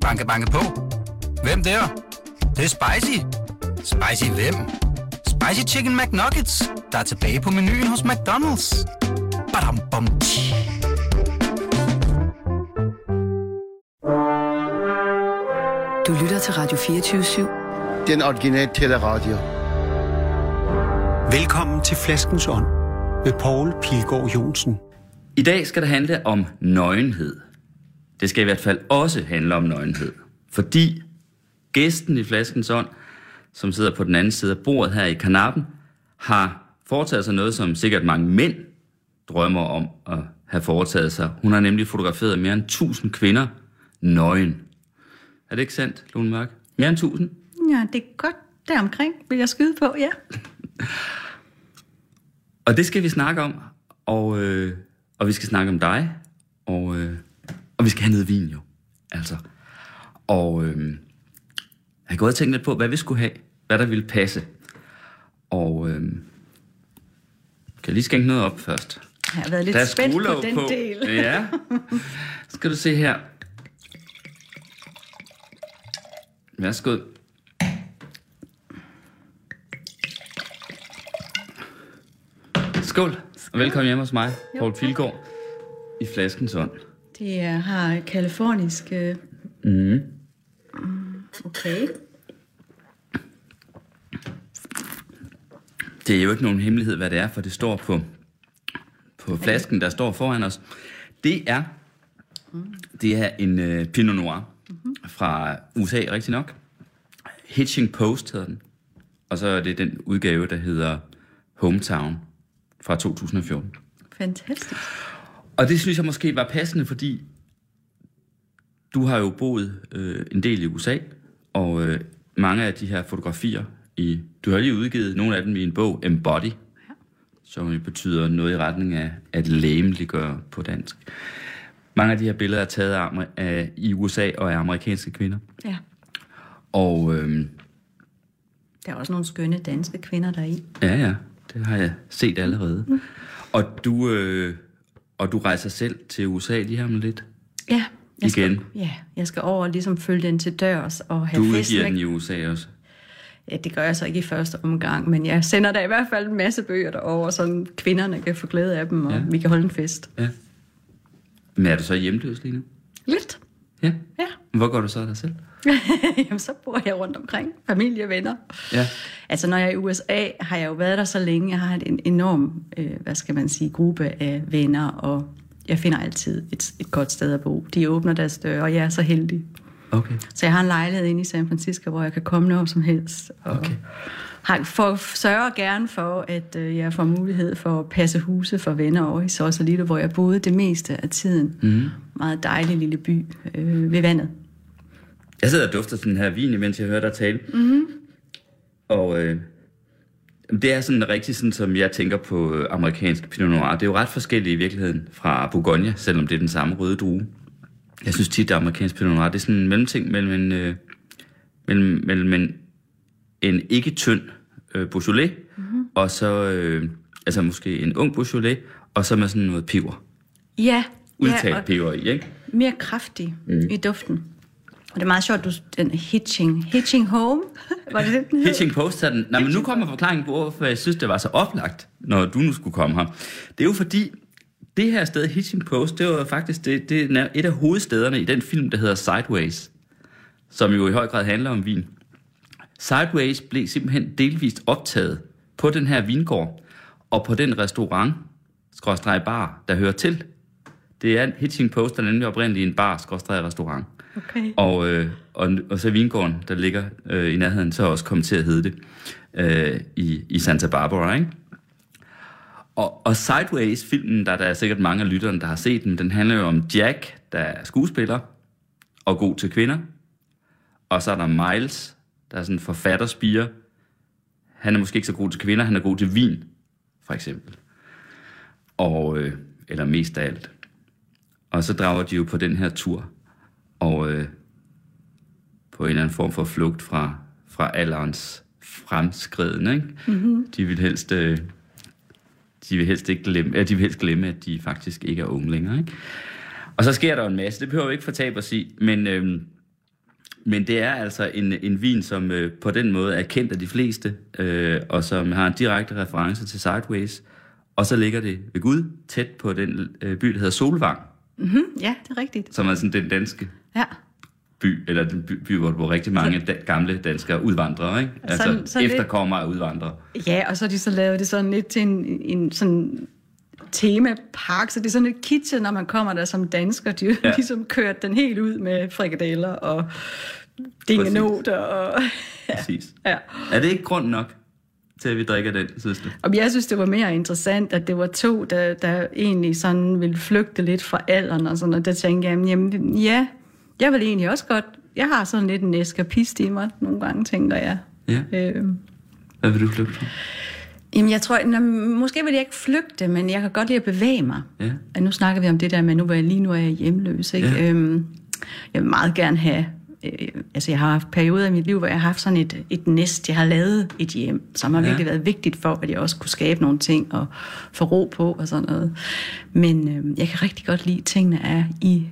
Banke, banke på. Hvem der? Det, det er spicy. Spicy hvem? Spicy Chicken McNuggets, der er tilbage på menuen hos McDonald's. Badum, bom, tji. Du lytter til Radio 24-7. Den originale teleradio. Velkommen til Flaskens Ånd med Poul Pilgaard Jonsen. I dag skal det handle om nøgenhed. Det skal i hvert fald også handle om nøgenhed. Fordi gæsten i Flaskens Ånd, som sidder på den anden side af bordet her i kanappen, har foretaget sig noget, som sikkert mange mænd drømmer om at have foretaget sig. Hun har nemlig fotograferet mere end 1000 kvinder nøgen. Er det ikke sandt, Lone Mørk? Mere end 1000? Ja, det er godt deromkring, vil jeg skyde på, ja. Og det skal vi snakke om, og, øh, og vi skal snakke om dig, og, øh, og vi skal have noget vin jo, altså. Og øh, jeg har gået og tænkt lidt på, hvad vi skulle have, hvad der ville passe. Og øh, kan jeg lige skænke noget op først? Jeg har været lidt Der er spændt på den del. Ja. Skal du se her. Værsgo. Skål, og velkommen hjem hos mig, Poul Pilgaard, i Flaskens Ånd. Det er, har kalifornisk... Øh... Mm. Okay. Det er jo ikke nogen hemmelighed, hvad det er, for det står på, på flasken, der står foran os. Det er, det er en øh, Pinot Noir fra USA, rigtig nok. Hitching Post hedder den. Og så er det den udgave, der hedder Hometown fra 2014. Fantastisk. Og det synes jeg måske var passende, fordi du har jo boet øh, en del i USA, og øh, mange af de her fotografier, i, du har lige udgivet nogle af dem i en bog, Embody, ja. som betyder noget i retning af at læmeliggøre på dansk. Mange af de her billeder er taget af, af, i USA og af amerikanske kvinder. Ja. Og øh, Der er også nogle skønne danske kvinder deri. ja, ja, det har jeg set allerede. Mm. Og, du, øh, og du rejser selv til USA lige her med lidt. Ja. Jeg skal, Igen. Ja, jeg skal over og ligesom følge den til dørs og have Du udgiver den i USA også. Ja, det gør jeg så ikke i første omgang, men jeg sender da i hvert fald en masse bøger derover, så kvinderne kan få glæde af dem, og Ja. ja. vi kan holde en fest. Ja. Men er du så hjemløs lige nu? Lidt. Ja. Ja. Hvor går du så af dig selv? Jamen, så bor jeg rundt omkring. Familie, venner. Ja. Altså, når jeg er i USA, har jeg jo været der så længe. Jeg har en enorm, øh, hvad skal man sige, gruppe af venner, og jeg finder altid et, et godt sted at bo. De åbner deres døre, og jeg er så heldig. Okay. Så jeg har en lejlighed inde i San Francisco, hvor jeg kan komme når som helst. Og Okay. har, for, sørger gerne for, at øh, jeg får mulighed for at passe huse for venner over i Sausalito, hvor jeg boede det meste af tiden. Mm. Meget dejlig lille by øh, ved vandet. Jeg sidder og dufter sådan her vin, mens jeg hører dig tale. Mm-hmm. Og øh, det er sådan rigtig sådan, som jeg tænker på øh, amerikansk Pinot Noir. Det er jo ret forskelligt i virkeligheden fra Bourgogne, selvom det er den samme røde drue. Jeg synes tit, at amerikansk Pinot Noir, det er sådan en mellemting mellem en, øh, mellem, mellem en, en ikke tynd øh, Beaujolais, mm-hmm. og så øh, altså måske en ung Beaujolais, og så med sådan noget peber. Ja, Udtalt ja peber i, ikke? mere kraftig mm. i duften. Og det er meget sjovt, du, den hitching, hitching home, var det det? Hitching Post den. Nej, men nu kommer forklaringen på, hvorfor jeg synes, det var så oplagt, når du nu skulle komme her. Det er jo fordi, det her sted, Hitching Post, det var faktisk det, det er et af hovedstederne i den film, der hedder Sideways, som jo i høj grad handler om vin. Sideways blev simpelthen delvist optaget på den her vingård, og på den restaurant, skråstreg bar, der hører til. Det er Hitching Post, der er nemlig oprindeligt en bar, skråstreg restaurant. Okay. Og, øh, og, og så vingården, der ligger øh, i nærheden, så er også kommet til at hedde det øh, i, i Santa Barbara, ikke? Og, og Sideways, filmen, der, der er sikkert mange af lytterne, der har set den, den handler jo om Jack, der er skuespiller og god til kvinder. Og så er der Miles, der er sådan en forfatterspiger. Han er måske ikke så god til kvinder, han er god til vin, for eksempel. Og, øh, eller mest af alt. Og så drager de jo på den her tur, og øh, på en eller anden form for flugt fra, fra alderens fremskreden, ikke? Mm-hmm. De vil helst... Øh, de vil helst ikke glemme, ja, de vil helst glemme, at de faktisk ikke er unge længere, ikke? Og så sker der en masse, det behøver vi ikke fortabe os i, men, øhm, men det er altså en, en vin, som øh, på den måde er kendt af de fleste, øh, og som har en direkte reference til Sideways. Og så ligger det ved Gud, tæt på den øh, by, der hedder Solvang, Mm, ja, det er rigtigt. som er sådan den danske Ja. by, eller den by, by hvor, hvor rigtig mange da, gamle danskere udvandrer, ikke? Altså Sådan- lidt- efterkommere af udvandrere. Ja, og så har de så lavet det sådan lidt til en, en sådan temapark, så det er sådan lidt kitchen, når man kommer der som dansker. De har Ja. ja. ligesom kørt den helt ud med frikadeller og dingenoter. Og, Præcis. ja. Er det ikke grund nok til, at vi drikker den, synes du? Og jeg synes, det var mere interessant, at det var to, der, der egentlig sådan ville flygte lidt fra alderen og sådan, og der tænkte jeg, jamen ja, jeg vil egentlig også godt, jeg har sådan lidt en eskapist i mig nogle gange, tænker jeg. Ja. Øh, Hvad vil du flygte fra? Jamen, jeg tror, nå, måske vil jeg ikke flygte, men jeg kan godt lide at bevæge mig. Ja. Og nu snakker vi om det der med, nu hvor jeg lige nu er jeg hjemløs. Ikke? Ja. Øhm, jeg vil meget gerne have... Øh, altså, jeg har haft perioder i mit liv, hvor jeg har haft sådan et, et næst. Jeg har lavet et hjem, som har Ja. virkelig været vigtigt for, at jeg også kunne skabe nogle ting og få ro på og sådan noget. Men øh, jeg kan rigtig godt lide, at tingene er i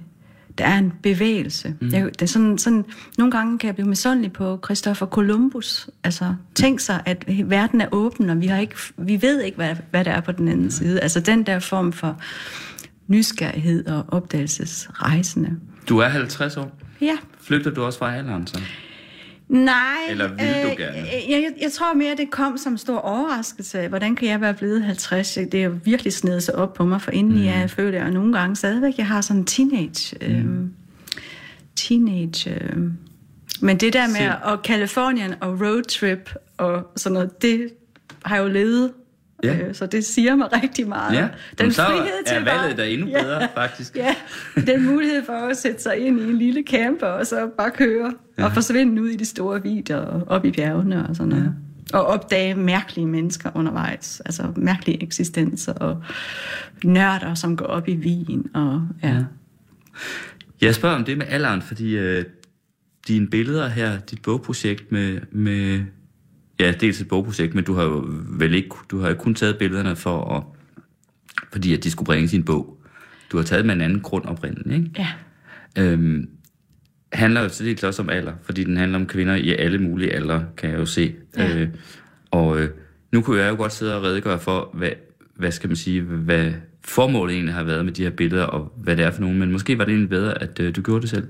der er en bevægelse. Mm. Jeg, det er sådan, sådan, nogle gange kan jeg blive misundelig på Christopher Columbus. Altså, tænk sig, at verden er åben, og vi, har ikke, vi ved ikke, hvad, hvad der er på den anden mm. side. Altså, den der form for nysgerrighed og opdagelsesrejsende. Du er 50 år. Ja. Flygter du også fra alderen, så? Nej. Eller vil du gerne? Øh, jeg, jeg, tror mere, det kom som en stor overraskelse. Hvordan kan jeg være blevet 50? Det er jo virkelig snedet sig op på mig, for inden mm. jeg føler, og nogle gange stadigvæk, jeg har sådan en teenage... Mm. Øh, teenage... Øh, men det der med, Sind. og Kalifornien og roadtrip og sådan noget, det har jo levet. Ja. Øh, så det siger mig rigtig meget. Ja, Den så frihed er til valget bare- da endnu Ja. bedre, faktisk. Ja, den mulighed for at sætte sig ind i en lille camper, og så bare køre, ja. og forsvinde ud i de store vidder, og op i bjergene og sådan noget. Ja. Og opdage mærkelige mennesker undervejs, altså mærkelige eksistenser, og nørder, som går op i vin, og ja. ja. Jeg spørger om det med alderen, fordi øh, dine billeder her, dit bogprojekt med, med... Ja, dels et bogprojekt, men du har jo vel ikke... Du har jo kun taget billederne for at... Fordi at de skulle bringe sin bog. Du har taget med en anden grund oprindeligt, ikke? ja. Øhm, handler jo til dels også om alder, fordi den handler om kvinder i alle mulige aldre, kan jeg jo se. Ja. Øh, og øh, nu kunne jeg jo godt sidde og redegøre for, hvad, hvad skal man sige, hvad formålet egentlig har været med de her billeder, og hvad det er for nogen, men måske var det egentlig bedre, at øh, du gjorde det selv.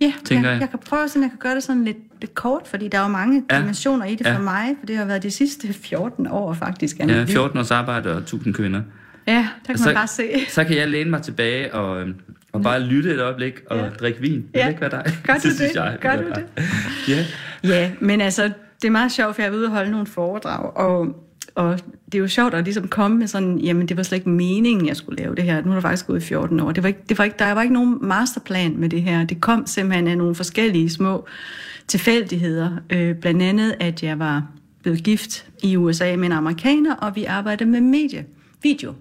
Ja, Tænker jeg, jeg. jeg kan prøve sådan, jeg kan gøre det sådan lidt, lidt kort, fordi der er jo mange Ja. dimensioner i det Ja. for mig, for det har været de sidste 14 år faktisk. Ja, mit liv. 14 års arbejde og 1000 kvinder. Ja, der kan så, man bare se. Så kan jeg læne mig tilbage og, øh, og bare lytte et øjeblik og Ja. drikke vin. Ja. det ikke være dig? Gør du synes det? Jeg, Gør du det? Ja. Ja, men altså, det er meget sjovt, for jeg er ude og holde nogle foredrag, og, og det er jo sjovt at ligesom komme med sådan, jamen det var slet ikke meningen, jeg skulle lave det her. Nu er der faktisk gået i 14 år. Det var ikke, det var ikke, der var ikke nogen masterplan med det her. Det kom simpelthen af nogle forskellige små tilfældigheder. Øh, blandt andet, at jeg var blevet gift i USA med en amerikaner, og vi arbejdede med medie, video.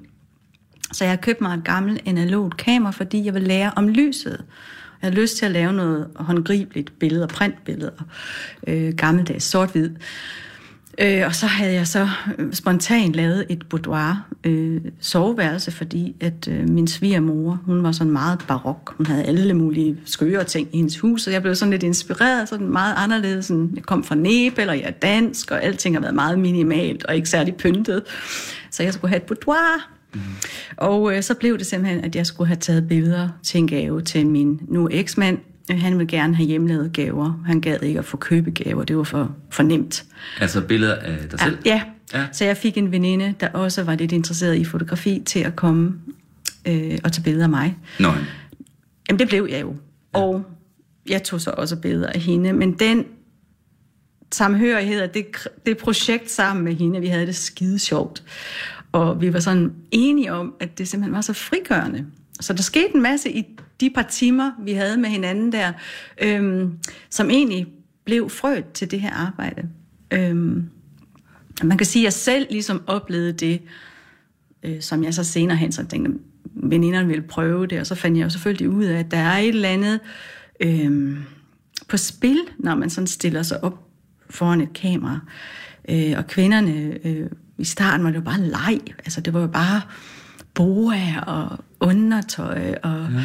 Så jeg har købt mig et gammelt analogt kamera, fordi jeg vil lære om lyset. Jeg havde lyst til at lave noget håndgribeligt billeder, printbilleder, øh, gammeldags sort-hvid. Øh, og så havde jeg så øh, spontant lavet et boudoir øh, soveværelse, fordi at øh, min svigermor, hun var sådan meget barok. Hun havde alle mulige skøre ting i hendes hus, og jeg blev sådan lidt inspireret, sådan meget anderledes. Sådan, jeg kom fra Nebel, og jeg er dansk, og alting har været meget minimalt og ikke særlig pyntet. Så jeg skulle have et boudoir. Mm. Og øh, så blev det simpelthen, at jeg skulle have taget billeder til en gave til min nu eksmand. Han ville gerne have hjemlavede gaver. Han gad ikke at få købegaver. Det var for, for nemt. Altså billeder af dig selv? Ja. Ja. ja, så jeg fik en veninde, der også var lidt interesseret i fotografi, til at komme øh, og tage billeder af mig. Nå, Jamen, det blev jeg jo. Ja. Og jeg tog så også billeder af hende. Men den samhørighed og det, det projekt sammen med hende, vi havde det skide sjovt. Og vi var sådan enige om, at det simpelthen var så frigørende. Så der skete en masse i de par timer, vi havde med hinanden der, øhm, som egentlig blev frøet til det her arbejde. Øhm, man kan sige, at jeg selv ligesom oplevede det, øh, som jeg så senere hen så tænkte, veninderne ville prøve det, og så fandt jeg jo selvfølgelig ud af, at der er et eller andet øh, på spil, når man sådan stiller sig op foran et kamera. Øh, og kvinderne, øh, i starten var det jo bare leg, altså det var jo bare boa og undertøj, og ja.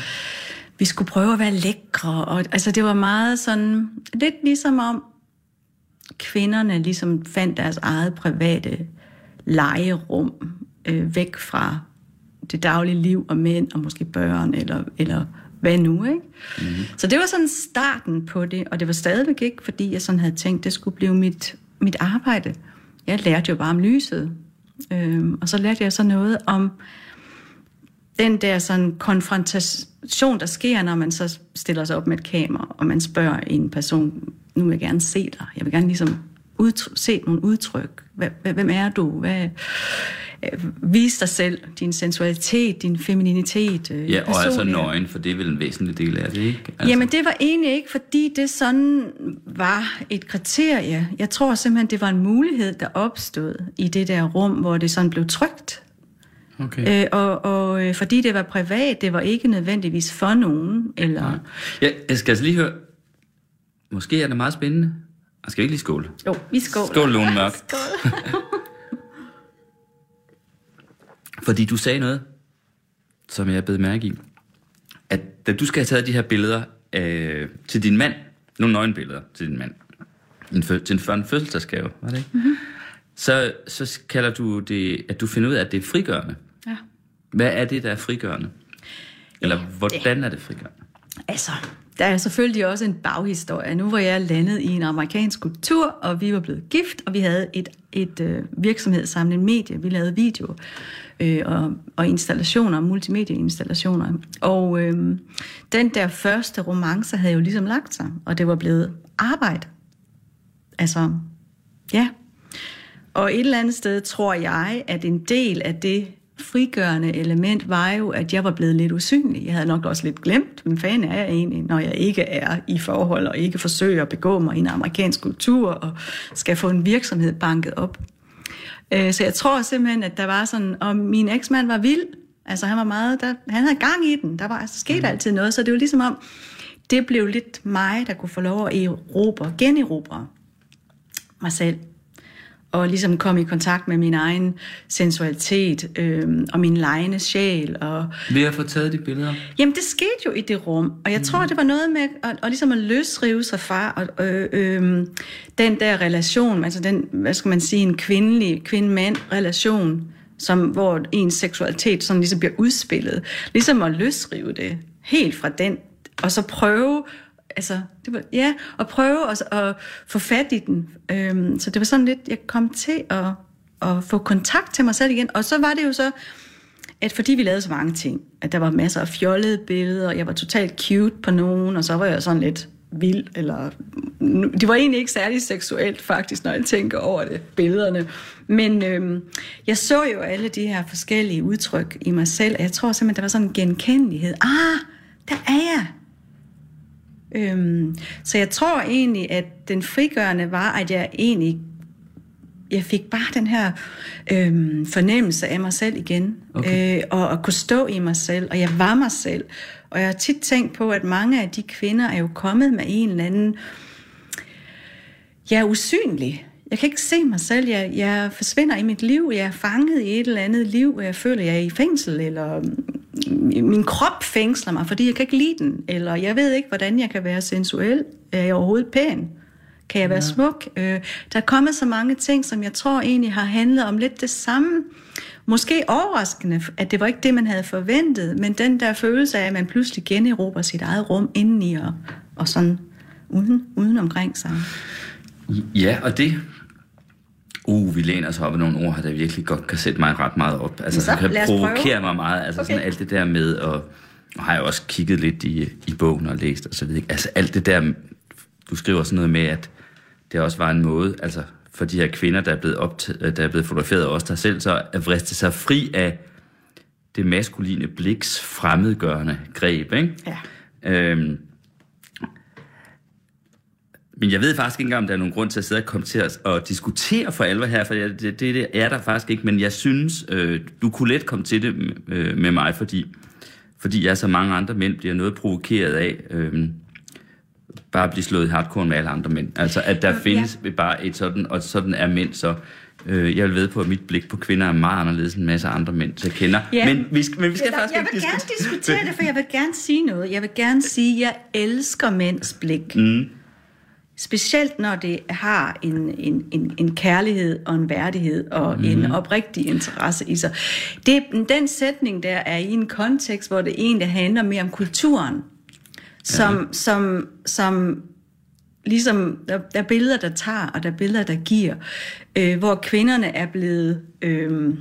vi skulle prøve at være lækre. Og, altså det var meget sådan, lidt ligesom om kvinderne ligesom fandt deres eget private legerum øh, væk fra det daglige liv og mænd og måske børn eller, eller hvad nu, ikke? Mm-hmm. Så det var sådan starten på det, og det var stadigvæk ikke, fordi jeg sådan havde tænkt, det skulle blive mit, mit arbejde. Jeg lærte jo bare om lyset, øhm, og så lærte jeg så noget om den der sådan konfrontation, der sker, når man så stiller sig op med et kamera, og man spørger en person, nu vil jeg gerne se dig, jeg vil gerne ligesom udtryk, se nogle udtryk, hvem er du, hvad, øh, vis dig selv, din sensualitet, din femininitet. Øh, ja, og altså nøgen, for det er vel en væsentlig del af det, ikke? Altså. Jamen det var egentlig ikke, fordi det sådan var et kriterie. Jeg tror simpelthen, det var en mulighed, der opstod i det der rum, hvor det sådan blev trygt. Okay. Øh, og og øh, fordi det var privat, det var ikke nødvendigvis for nogen. Eller... Ja, jeg skal altså lige høre, måske er det meget spændende. Jeg skal ikke lige skåle? Jo, vi skåler. Skål, Lone Mørk. Skål. Fordi du sagde noget, som jeg blev mærke i. At da du skal have taget de her billeder øh, til din mand, nogle nøgenbilleder til din mand, en fø- til en, en fødselsdagsgave, var det ikke? Mm-hmm. Så, så kalder du det, at du finder ud af, at det er frigørende. Hvad er det, der er frigørende? Eller hvordan er det frigørende? Altså, der er selvfølgelig også en baghistorie. Nu var jeg landet i en amerikansk kultur, og vi var blevet gift, og vi havde et, et øh, virksomhed sammen, en medie. Vi lavede video øh, og, og installationer, multimedieinstallationer. Og øh, den der første romance havde jo ligesom lagt sig, og det var blevet arbejde. Altså, ja. Og et eller andet sted tror jeg, at en del af det frigørende element var jo, at jeg var blevet lidt usynlig. Jeg havde nok også lidt glemt, hvem fanden er jeg egentlig, når jeg ikke er i forhold og ikke forsøger at begå mig i en amerikansk kultur og skal få en virksomhed banket op. Øh, så jeg tror simpelthen, at der var sådan, og min eksmand var vild. Altså han var meget, der, han havde gang i den. Der var altså sket mm. altid noget, så det var ligesom om, det blev lidt mig, der kunne få lov at erobre, generobre mig selv og ligesom komme i kontakt med min egen sensualitet øh, og min lejende sjæl. Og, Ved at få taget de billeder? Jamen, det skete jo i det rum, og jeg mm. tror, det var noget med at, at, ligesom at løsrive sig fra og, øh, øh, den der relation, altså den, hvad skal man sige, en kvindelig, kvinde-mand relation, som, hvor ens seksualitet sådan ligesom bliver udspillet. Ligesom at løsrive det helt fra den, og så prøve altså, det var, ja, at prøve at, at få fat i den. Øhm, så det var sådan lidt, jeg kom til at, at få kontakt til mig selv igen. Og så var det jo så, at fordi vi lavede så mange ting, at der var masser af fjollede billeder, og jeg var totalt cute på nogen, og så var jeg sådan lidt vild, eller det var egentlig ikke særlig seksuelt faktisk, når jeg tænker over det, billederne. Men øhm, jeg så jo alle de her forskellige udtryk i mig selv, og jeg tror simpelthen, der var sådan en genkendelighed. Ah, der er jeg. Øhm, så jeg tror egentlig, at den frigørende var, at jeg egentlig jeg fik bare den her øhm, fornemmelse af mig selv igen, okay. øh, og at kunne stå i mig selv, og jeg var mig selv. Og jeg har tit tænkt på, at mange af de kvinder er jo kommet med en eller anden, jeg er usynlig. Jeg kan ikke se mig selv. Jeg, jeg forsvinder i mit liv. Jeg er fanget i et eller andet liv. Jeg føler, jeg er i fængsel, eller min krop fængsler mig, fordi jeg kan ikke lide den, eller jeg ved ikke, hvordan jeg kan være sensuel. Er jeg overhovedet pæn? Kan jeg være ja. smuk? Øh, der er kommet så mange ting, som jeg tror egentlig har handlet om lidt det samme. Måske overraskende, at det var ikke det, man havde forventet, men den der følelse af, at man pludselig generober sit eget rum indeni og, og sådan uden, uden omkring sig. Ja, og det uh, vi læner os op af nogle ord der virkelig godt kan sætte mig ret meget op. Altså, så, kan provokere mig meget. Altså okay. sådan alt det der med, og, og har jeg også kigget lidt i, i bogen og læst og så videre. Altså alt det der, du skriver sådan noget med, at det også var en måde, altså for de her kvinder, der er blevet, optaget, der er blevet fotograferet, også der selv, så at vriste sig fri af det maskuline bliks fremmedgørende greb, ikke? Ja. Øhm, men jeg ved faktisk ikke engang, om der er nogen grund til at sidde og komme til at og diskutere for alvor her, for det, det, det er der faktisk ikke, men jeg synes, øh, du kunne let komme til det øh, med mig, fordi, fordi jeg så mange andre mænd bliver noget provokeret af, øh, bare at blive slået i hardcore med alle andre mænd. Altså, at der ja. findes bare et sådan, og sådan er mænd så Øh, jeg vil ved på, at mit blik på kvinder er meget anderledes end en masse andre mænd, jeg kender. Ja. Men vi skal, men vi skal jeg, faktisk jeg vil gerne diskutere- diskutere det, for jeg vil gerne sige noget. Jeg vil gerne sige, at jeg elsker mænds blik. Mm. Specielt når det har en, en, en, en kærlighed og en værdighed og mm. en oprigtig interesse i sig. Det, den sætning der er i en kontekst, hvor det egentlig handler mere om kulturen. Som, ja. som, som ligesom, der, der er billeder, der tager, og der er billeder, der giver. Øh, hvor kvinderne er blevet... Øh,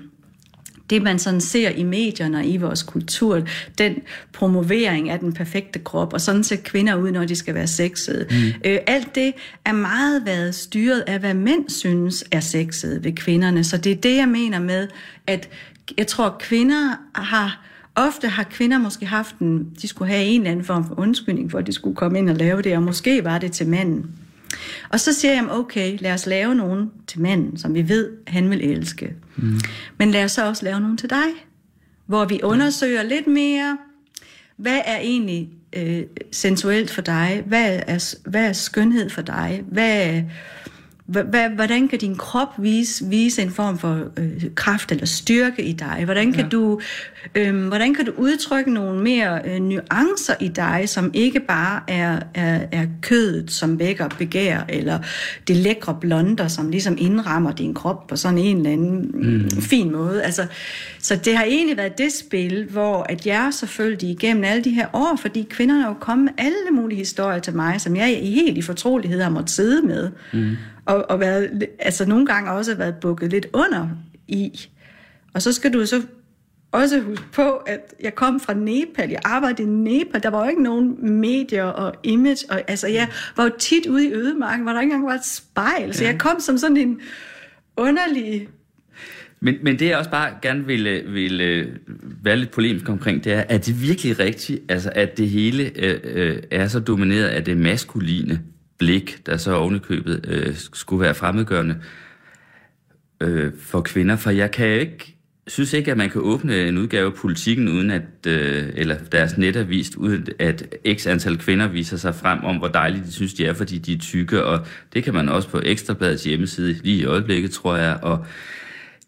det man sådan ser i medierne og i vores kultur, den promovering af den perfekte krop, og sådan ser kvinder ud, når de skal være sexede. Mm. Øh, alt det er meget været styret af, hvad mænd synes er sexet ved kvinderne. Så det er det, jeg mener med, at jeg tror, kvinder har... Ofte har kvinder måske haft en... De skulle have en eller anden form for undskyldning for, at de skulle komme ind og lave det, og måske var det til manden. Og så siger jeg, okay, lad os lave nogen til manden, som vi ved, han vil elske. Mm. Men lad os så også lave nogen til dig, hvor vi undersøger lidt mere, hvad er egentlig øh, sensuelt for dig? Hvad er, hvad er skønhed for dig? Hvad, hvad, hvordan kan din krop vise, vise en form for øh, kraft eller styrke i dig? Hvordan kan, ja. du, øh, hvordan kan du udtrykke nogle mere øh, nuancer i dig, som ikke bare er, er, er kødet, som vækker begær, eller det lækre blonder, som ligesom indrammer din krop på sådan en eller anden mm. fin måde. Altså, så det har egentlig været det spil, hvor at jeg selvfølgelig igennem alle de her år, fordi kvinderne er jo kommet med alle mulige historier til mig, som jeg helt i fortrolighed har måttet sidde med. Mm og, og været, altså nogle gange også været bukket lidt under i. Og så skal du så også huske på, at jeg kom fra Nepal, jeg arbejdede i Nepal, der var jo ikke nogen medier og image, og altså jeg var jo tit ude i ødemarken, hvor der ikke engang var et spejl, så jeg kom som sådan en underlig men, men det jeg også bare gerne vil, vil øh, være lidt polemisk omkring, det er, er det virkelig rigtigt, altså, at det hele øh, øh, er så domineret af det maskuline blik, der så ovenikøbet øh, skulle være fremmedgørende øh, for kvinder. For jeg kan ikke, synes ikke, at man kan åbne en udgave af politikken, uden at, øh, eller deres net er vist, uden at x antal kvinder viser sig frem om, hvor dejligt de synes, de er, fordi de er tykke. Og det kan man også på Ekstrabladets hjemmeside lige i øjeblikket, tror jeg. Og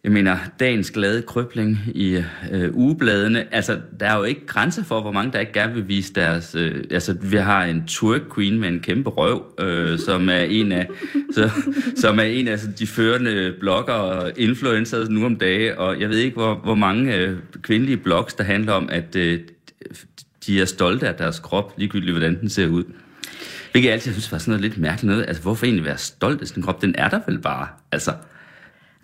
jeg mener, dagens glade krøbling i øh, ugebladene, altså, der er jo ikke grænser for, hvor mange der ikke gerne vil vise deres... Øh, altså, vi har en twerk queen med en kæmpe røv, øh, som er en af, så, som er en af så de førende blogger og influencers nu om dage, og jeg ved ikke, hvor, hvor mange øh, kvindelige blogs, der handler om, at øh, de er stolte af deres krop, ligegyldigt hvordan den ser ud. Hvilket jeg altid synes var sådan noget lidt mærkeligt noget. Altså, hvorfor egentlig være stolt af sin krop? Den er der vel bare, altså...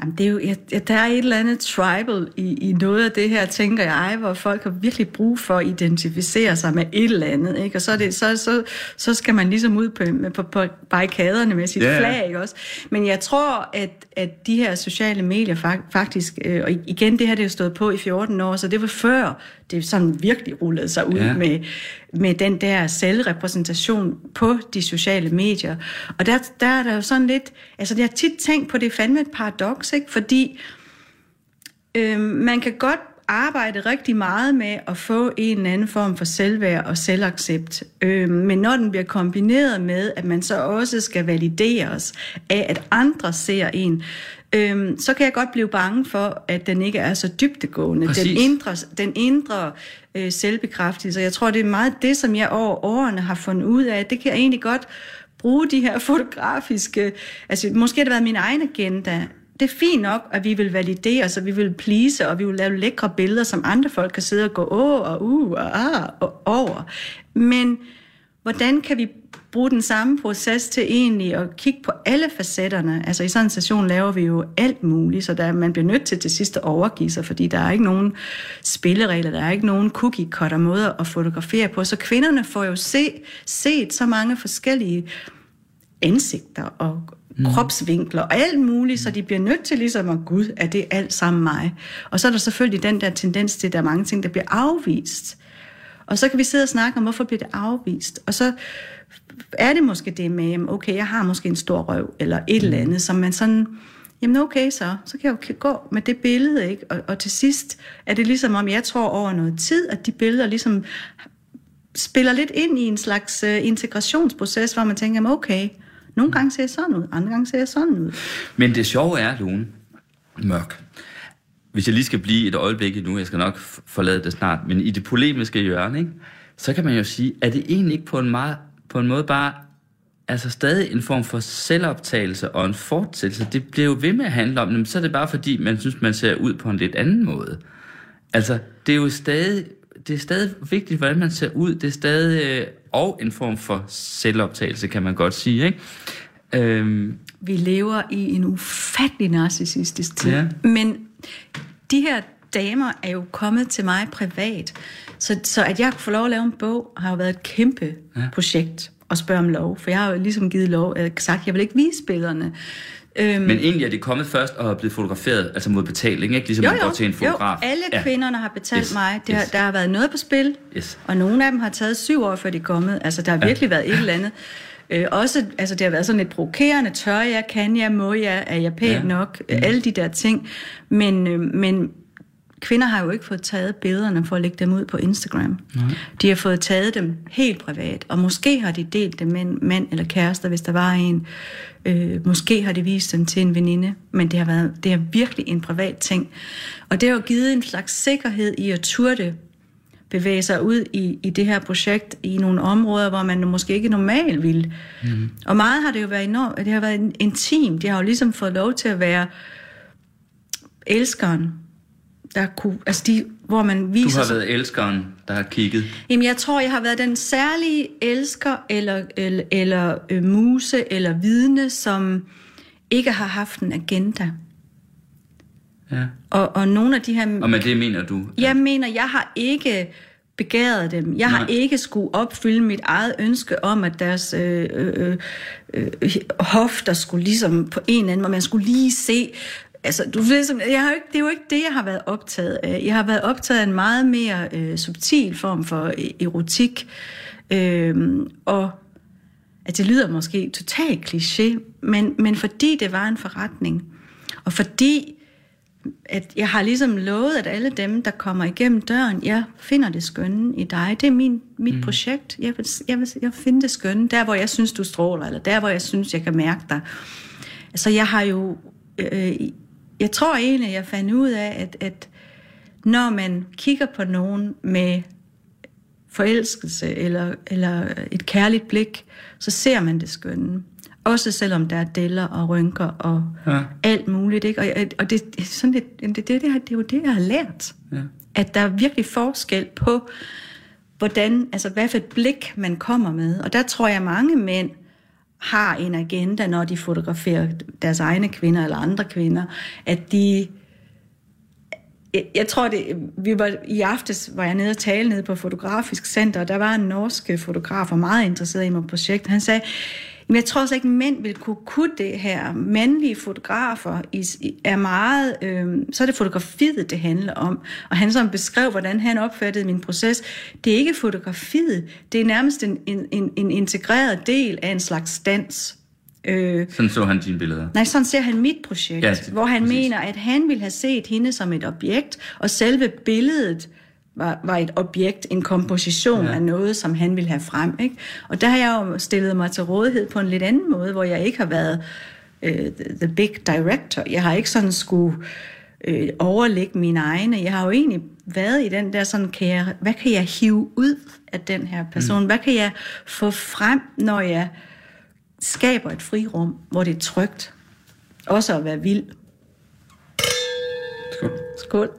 Jamen, det er jo, ja, der er et eller andet tribal i, i noget af det her, tænker jeg, hvor folk har virkelig brug for at identificere sig med et eller andet, ikke? Og så, det, så, så, så skal man ligesom ud på, på, på barrikaderne med sit yeah. flag, ikke også? Men jeg tror, at, at de her sociale medier faktisk, øh, og igen, det her det er jo stået på i 14 år, så det var før det sådan virkelig rullede sig ud yeah. med, med den der selvrepræsentation på de sociale medier. Og der, der er der jo sådan lidt, altså jeg har tit tænkt på, det er fandme et paradoks, ikke? Fordi øh, man kan godt arbejde rigtig meget med at få en eller anden form for selvværd og selvaccept. Øh, men når den bliver kombineret med, at man så også skal valideres af, at andre ser en, øh, så kan jeg godt blive bange for, at den ikke er så dybtegående. Præcis. Den indre, den indre øh, selvbekræftelse. Jeg tror, det er meget det, som jeg over årene har fundet ud af. Det kan jeg egentlig godt bruge de her fotografiske... Altså, måske har det været min egen agenda, det er fint nok, at vi vil validere os, og vi vil please, og vi vil lave lækre billeder, som andre folk kan sidde og gå åh og uh og ah og over. Men hvordan kan vi bruge den samme proces til egentlig at kigge på alle facetterne? Altså i sådan en station laver vi jo alt muligt, så der, man bliver nødt til til sidst at overgive sig, fordi der er ikke nogen spilleregler, der er ikke nogen cookie-cutter måder at fotografere på. Så kvinderne får jo se, set så mange forskellige ansigter og mm. kropsvinkler og alt muligt, så de bliver nødt til ligesom at, gud, er det alt sammen mig? Og så er der selvfølgelig den der tendens til, at der er mange ting, der bliver afvist. Og så kan vi sidde og snakke om, hvorfor bliver det afvist? Og så er det måske det med, okay, jeg har måske en stor røv, eller et eller andet, som man sådan, jamen okay så, så kan jeg jo gå med det billede, ikke? Og, og til sidst er det ligesom om, jeg tror over noget tid, at de billeder ligesom spiller lidt ind i en slags uh, integrationsproces, hvor man tænker, jamen okay, nogle gange ser jeg sådan ud, andre gange ser jeg sådan ud. Men det sjove er, Lune, mørk. Hvis jeg lige skal blive et øjeblik endnu, jeg skal nok forlade det snart, men i det polemiske hjørne, ikke, så kan man jo sige, at det egentlig ikke på en, meget, på en måde bare altså stadig en form for selvoptagelse og en fortsættelse. Det bliver jo ved med at handle om, men så er det bare fordi, man synes, man ser ud på en lidt anden måde. Altså, det er jo stadig, det er stadig vigtigt, hvordan man ser ud. Det er stadig, øh, og en form for selvoptagelse, kan man godt sige, ikke? Øhm, Vi lever i en ufattelig narcissistisk tid. Ja. Men de her damer er jo kommet til mig privat. Så, så at jeg kunne få lov at lave en bog, har jo været et kæmpe ja. projekt at spørge om lov. For jeg har jo ligesom givet lov, jeg har sagt, at jeg vil ikke vise billederne. Øhm, men egentlig er det kommet først og er blevet fotograferet, altså mod betaling, ikke? Ligesom jo, man jo, går til en fotograf. jo, alle kvinderne har betalt Yes, mig. Det har, yes. Der har været noget på spil, Yes. og nogle af dem har taget syv år, før de er kommet. Altså, der har virkelig været et eller andet. Øh, også, altså, det har været sådan lidt provokerende. Tør jeg, kan jeg, må jeg, er jeg pæn Ja. ja. nok? Mm. Alle de der ting. Men, øh, men kvinder har jo ikke fået taget billederne for at lægge dem ud på Instagram. Nej. De har fået taget dem helt privat, og måske har de delt dem med en mand eller kærester, hvis der var en. Øh, måske har de vist dem til en veninde, men det har, været, det er virkelig en privat ting. Og det har jo givet en slags sikkerhed i at turde bevæge sig ud i, i det her projekt i nogle områder, hvor man måske ikke normalt ville. Mm. Og meget har det jo været enormt, det har været intimt. De har jo ligesom fået lov til at være elskeren, der kunne, altså de, hvor man Du viser har sig- været elskeren, der har kigget. Jamen, jeg tror, jeg har været den særlige elsker, eller, eller, eller øh, muse, eller vidne, som ikke har haft en agenda. Ja. Og, og nogle af de her... Og med det mener du? Jeg mener, jeg har ikke begæret dem. Jeg har Nej. ikke skulle opfylde mit eget ønske om, at deres øh, øh, øh, øh, hofter skulle ligesom på en eller anden måde, man skulle lige se... Altså, du ved, som- jeg har jo ikke, det er jo ikke det, jeg har været optaget af. Jeg har været optaget af en meget mere øh, subtil form for e- erotik. Øh, og at det lyder måske totalt kliché, men, men fordi det var en forretning, og fordi at jeg har ligesom lovet, at alle dem, der kommer igennem døren, jeg finder det skønne i dig. Det er min, mit mm. projekt. Jeg vil, jeg, vil, jeg vil finde det skønne, der hvor jeg synes, du stråler, eller der hvor jeg synes, jeg kan mærke dig. Altså jeg har jo, øh, jeg tror egentlig, jeg fandt ud af, at, at når man kigger på nogen med forelskelse eller, eller et kærligt blik, så ser man det skønne. Også selvom der er deller og rynker og Ja. alt muligt. Ikke? Og, og det, det, er sådan lidt, det, det, det, det, er jo det, jeg har lært. Ja. At der er virkelig forskel på, hvordan, altså hvad for et blik man kommer med. Og der tror jeg, mange mænd har en agenda, når de fotograferer deres egne kvinder eller andre kvinder, at de jeg, tror, det, vi var, i aftes var jeg nede og tale nede på Fotografisk Center, og der var en norsk fotograf, og meget interesseret i mit projekt. Han sagde, "Jamen, jeg tror slet ikke, mænd vil kunne kunne det her. Mandlige fotografer er meget... Øh, så er det fotografiet, det handler om. Og han som beskrev, hvordan han opfattede min proces. Det er ikke fotografiet. Det er nærmest en, en, en, en integreret del af en slags dans. Øh, Sådan så han dine billeder. Nej, sådan ser han mit projekt, Ja, det- hvor han præcis. mener, at han ville have set hende som et objekt, og selve billedet var, var et objekt, en komposition Ja. af noget, som han ville have frem. Ikke? Og der har jeg jo stillet mig til rådighed på en lidt anden måde, hvor jeg ikke har været øh, the, the big director. Jeg har ikke sådan skulle øh, overlægge mine egne. Jeg har jo egentlig været i den der sådan, kan jeg, hvad kan jeg hive ud af den her person? Mm. Hvad kan jeg få frem, når jeg skaber et frirum, hvor det er trygt. Også at være vild. Skål. Skål.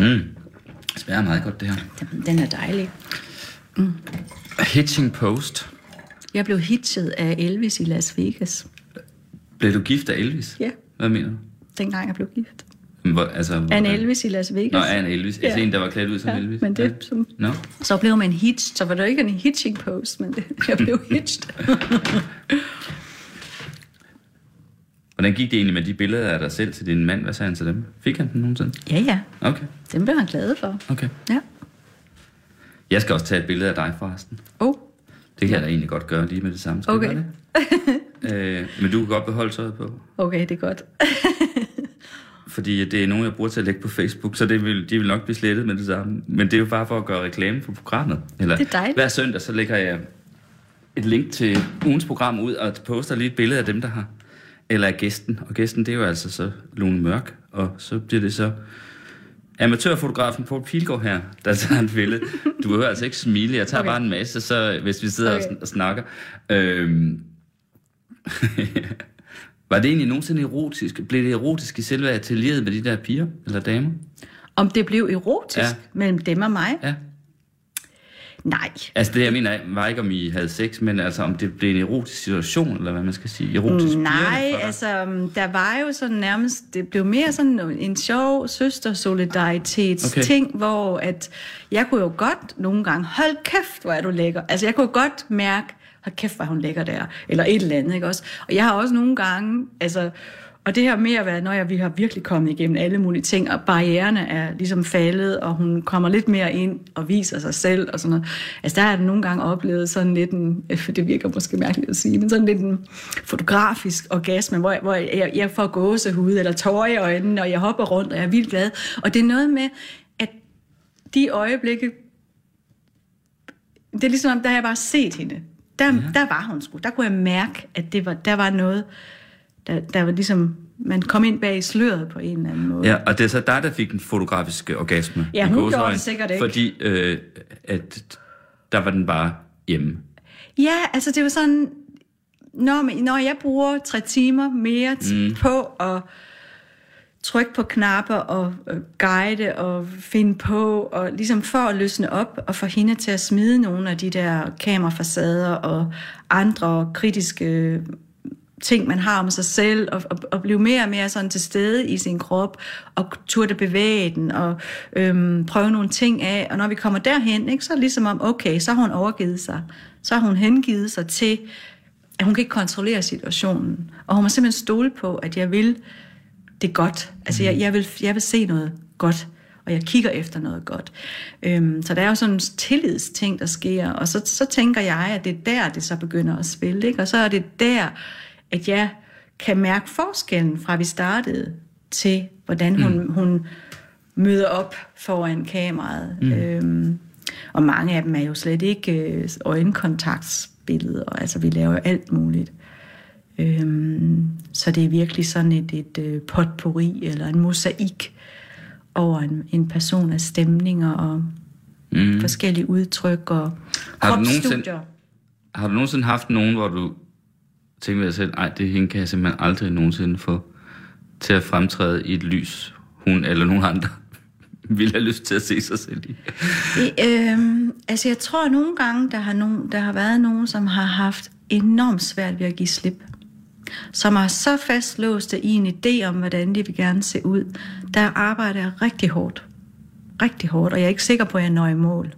Det smager meget godt, det her. Den- Den er dejlig. Hitching Post. Jeg blev hitchet af Elvis i Las Vegas, Blev du gift af Elvis? Ja. Hvad mener du? dengang jeg blev gift. Hvor, altså, Af en hvordan- Elvis i Las Vegas. Nå, en Elvis. Altså Ja. en, der var klædt ud som Ja, Elvis? men det som- Nå. Så blev man hitched, så var det ikke en hitching post, men det, jeg blev hitched. Hvordan gik det egentlig med de billeder af dig selv til din mand? Hvad sagde han til dem? Fik han dem nogensinde? ja, ja. Okay, Den blev han glad for. okay. Ja. Jeg skal også tage et billede af dig forresten. Oh, Det kan jeg da egentlig godt gøre lige med det samme. Skal Okay. det? øh, men du kan godt beholde tøjet på. okay, det er godt. Fordi det er nogen, jeg bruger til at lægge på Facebook, så det vil, de vil nok blive slettet med det samme. Men det er jo bare for at gøre reklame for programmet. Eller, Det er dejligt. Hver søndag, så lægger jeg et link til ugens program ud, og poster lige et billede af dem, der har eller af gæsten. Og gæsten, det er jo altså så Lone Mørk, og så bliver det så amatørfotografen Paul Pilgaard her, der tager et billede. Du behøver altså ikke smile, jeg tager okay. Bare en masse, så hvis vi sidder okay. Og, sn- og snakker. Øhm. Var det egentlig nogensinde erotisk? Blev det erotisk i selve atelieret med de der piger eller damer? Om det blev erotisk ja. mellem dem og mig? Ja. Nej. Altså det, jeg mener, var ikke, om I havde sex, men altså om det blev en erotisk situation, eller hvad man skal sige. Erotisk Nej, altså, um, der var jo sådan nærmest, det blev mere sådan en sjov søstersolidaritets Okay. ting, hvor at jeg kunne jo godt nogle gange, hold kæft, hvor er du lækker. Altså, jeg kunne godt mærke, hold kæft, hvor hun lækker der, eller et eller andet, ikke også? Og jeg har også nogle gange, altså, og det her med at være, når jeg, vi har virkelig kommet igennem alle mulige ting, og barriererne er ligesom faldet, og hun kommer lidt mere ind og viser sig selv, og sådan noget. Altså, der har jeg nogle gange oplevet sådan lidt en, det virker måske mærkeligt at sige, men sådan lidt en fotografisk orgasme, hvor, jeg, hvor jeg, jeg får gåsehud eller tårer i øjnene, og jeg hopper rundt, og jeg er vildt glad. Og det er noget med, at de øjeblikke, det er ligesom, der har jeg bare set hende. Der, ja. der var hun sgu. Der kunne jeg mærke, at det var, der var noget, der, der var ligesom, man kom ind bag sløret på en eller anden måde. Ja, og det er så dig, der fik den fotografiske orgasme. Ja, hun gjorde det sikkert ikke. Fordi øh, at der var den bare hjemme. Ja, altså det var sådan, når, når jeg bruger tre timer mere mm. på at trykke på knapper og øh, guide og finde på, og ligesom for at løsne op og få hende til at smide nogle af de der kamerafacader og andre kritiske ting, man har om sig selv, og, og, og blive mere og mere sådan til stede i sin krop, og turde bevæge den, og øhm, prøve nogle ting af. Og når vi kommer derhen, ikke, så er det ligesom om, okay, så har hun overgivet sig. Så har hun hengivet sig til, at hun kan ikke kontrollere situationen. Og hun må simpelthen stole på, at jeg vil det godt. Altså, jeg, jeg, vil, jeg vil se noget godt, og jeg kigger efter noget godt. Øhm, så der er jo sådan en tillidsting, der sker, og så, så tænker jeg, at det er der, det så begynder at spille, ikke? og så er det der, at jeg kan mærke forskellen fra vi startede til, hvordan hun, mm. hun møder op foran kameraet. Mm. Øhm, og mange af dem er jo slet ikke øh, øjenkontaktsbilleder, altså vi laver jo alt muligt. Øhm, så det er virkelig sådan et, et øh, potpourri eller en mosaik over en, en person af stemninger og mm. forskellige udtryk og Har du nogensinde- Har du nogensinde haft nogen, hvor du tænkte jeg selv, nej, det hende kan jeg simpelthen aldrig nogensinde få til at fremtræde i et lys, hun eller nogen andre ville have lyst til at se sig selv i? øh, altså jeg tror at nogle gange, der har, nogen, der har været nogen, som har haft enormt svært ved at give slip. Som er så fastlåste i en idé om, hvordan de vil gerne se ud. Der arbejder jeg rigtig hårdt. Rigtig hårdt, og jeg er ikke sikker på, at jeg når i mål.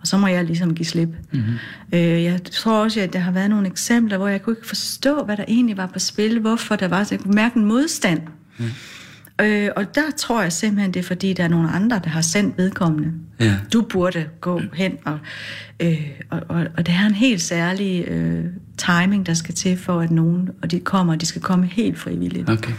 Og så må jeg ligesom give slip. Mm-hmm. Øh, jeg tror også, at der har været nogle eksempler, hvor jeg kunne ikke forstå, hvad der egentlig var på spil, hvorfor der var, så jeg kunne mærke en modstand. Mm. Øh, og der tror jeg simpelthen, det er fordi, der er nogle andre, der har sendt vedkommende. Ja. Du burde gå hen, og, øh, og, og, og det er en helt særlig øh, timing, der skal til for, at nogen, og de kommer, og de skal komme helt frivilligt. Okay.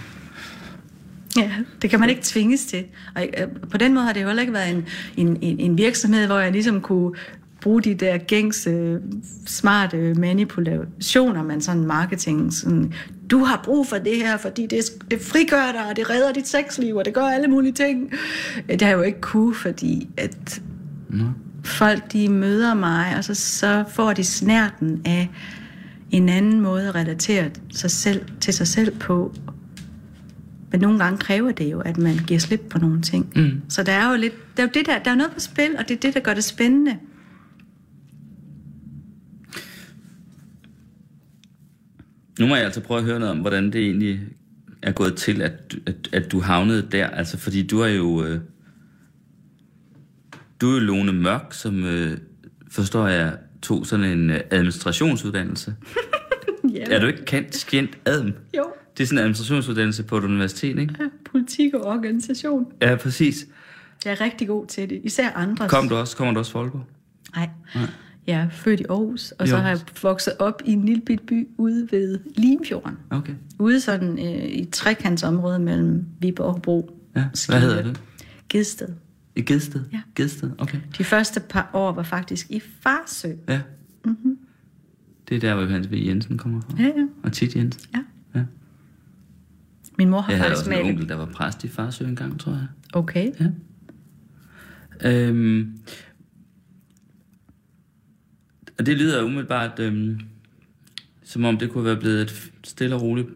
Ja, det kan man ikke tvinges til. Og øh, på den måde har det jo heller ikke været en, en, en, en virksomhed, hvor jeg ligesom kunne bruge de der gængse, smarte manipulationer, man sådan marketing, sådan, du har brug for det her, fordi det, det frigør dig, og det redder dit sexliv, og det gør alle mulige ting. Det har jeg jo ikke kunne, fordi at folk, de møder mig, og så, så får de snærten af en anden måde at relatere sig selv, til sig selv på, men nogle gange kræver det jo, at man giver slip på nogle ting. Mm. Så der er jo lidt, der er jo det der, der er noget på spil, og det er det, der gør det spændende. Nu må jeg altså prøve at høre noget om, hvordan det egentlig er gået til, at, at, at du havnede der. Altså, fordi du er jo... Øh, du er jo Lone Mørk, som, øh, forstår jeg, tog sådan en øh, administrationsuddannelse. Ja. Er du ikke kendt, kendt adm? Jo, Det er sådan en administrationsuddannelse på et universitet, ikke? ja, politik og organisation. Ja, præcis. Jeg er rigtig god til det, især andres. Kom du også, kommer du også fra Aalborg? Nej. Jeg er født i Aarhus, og I så har jeg Aarhus. vokset op i en lille bit by ude ved Limfjorden. Okay. Ude sådan øh, i et trekantsområde mellem Viborg og Hobro. Ja, Skive. hvad hedder det? Gedsted. I Gedsted? Ja. Gedsted, okay. De første par år var faktisk i Farsø. Ja. Mm-hmm. Det er der, hvor Hans V. Jensen kommer fra. Ja, ja. Og Tit Jensen. Ja. Min mor har Jeg havde faktisk også en onkel, der var præst i Farsø engang, tror jeg. Okay. Ja. Øhm, og det lyder umiddelbart, øhm, som om det kunne være blevet et stille og roligt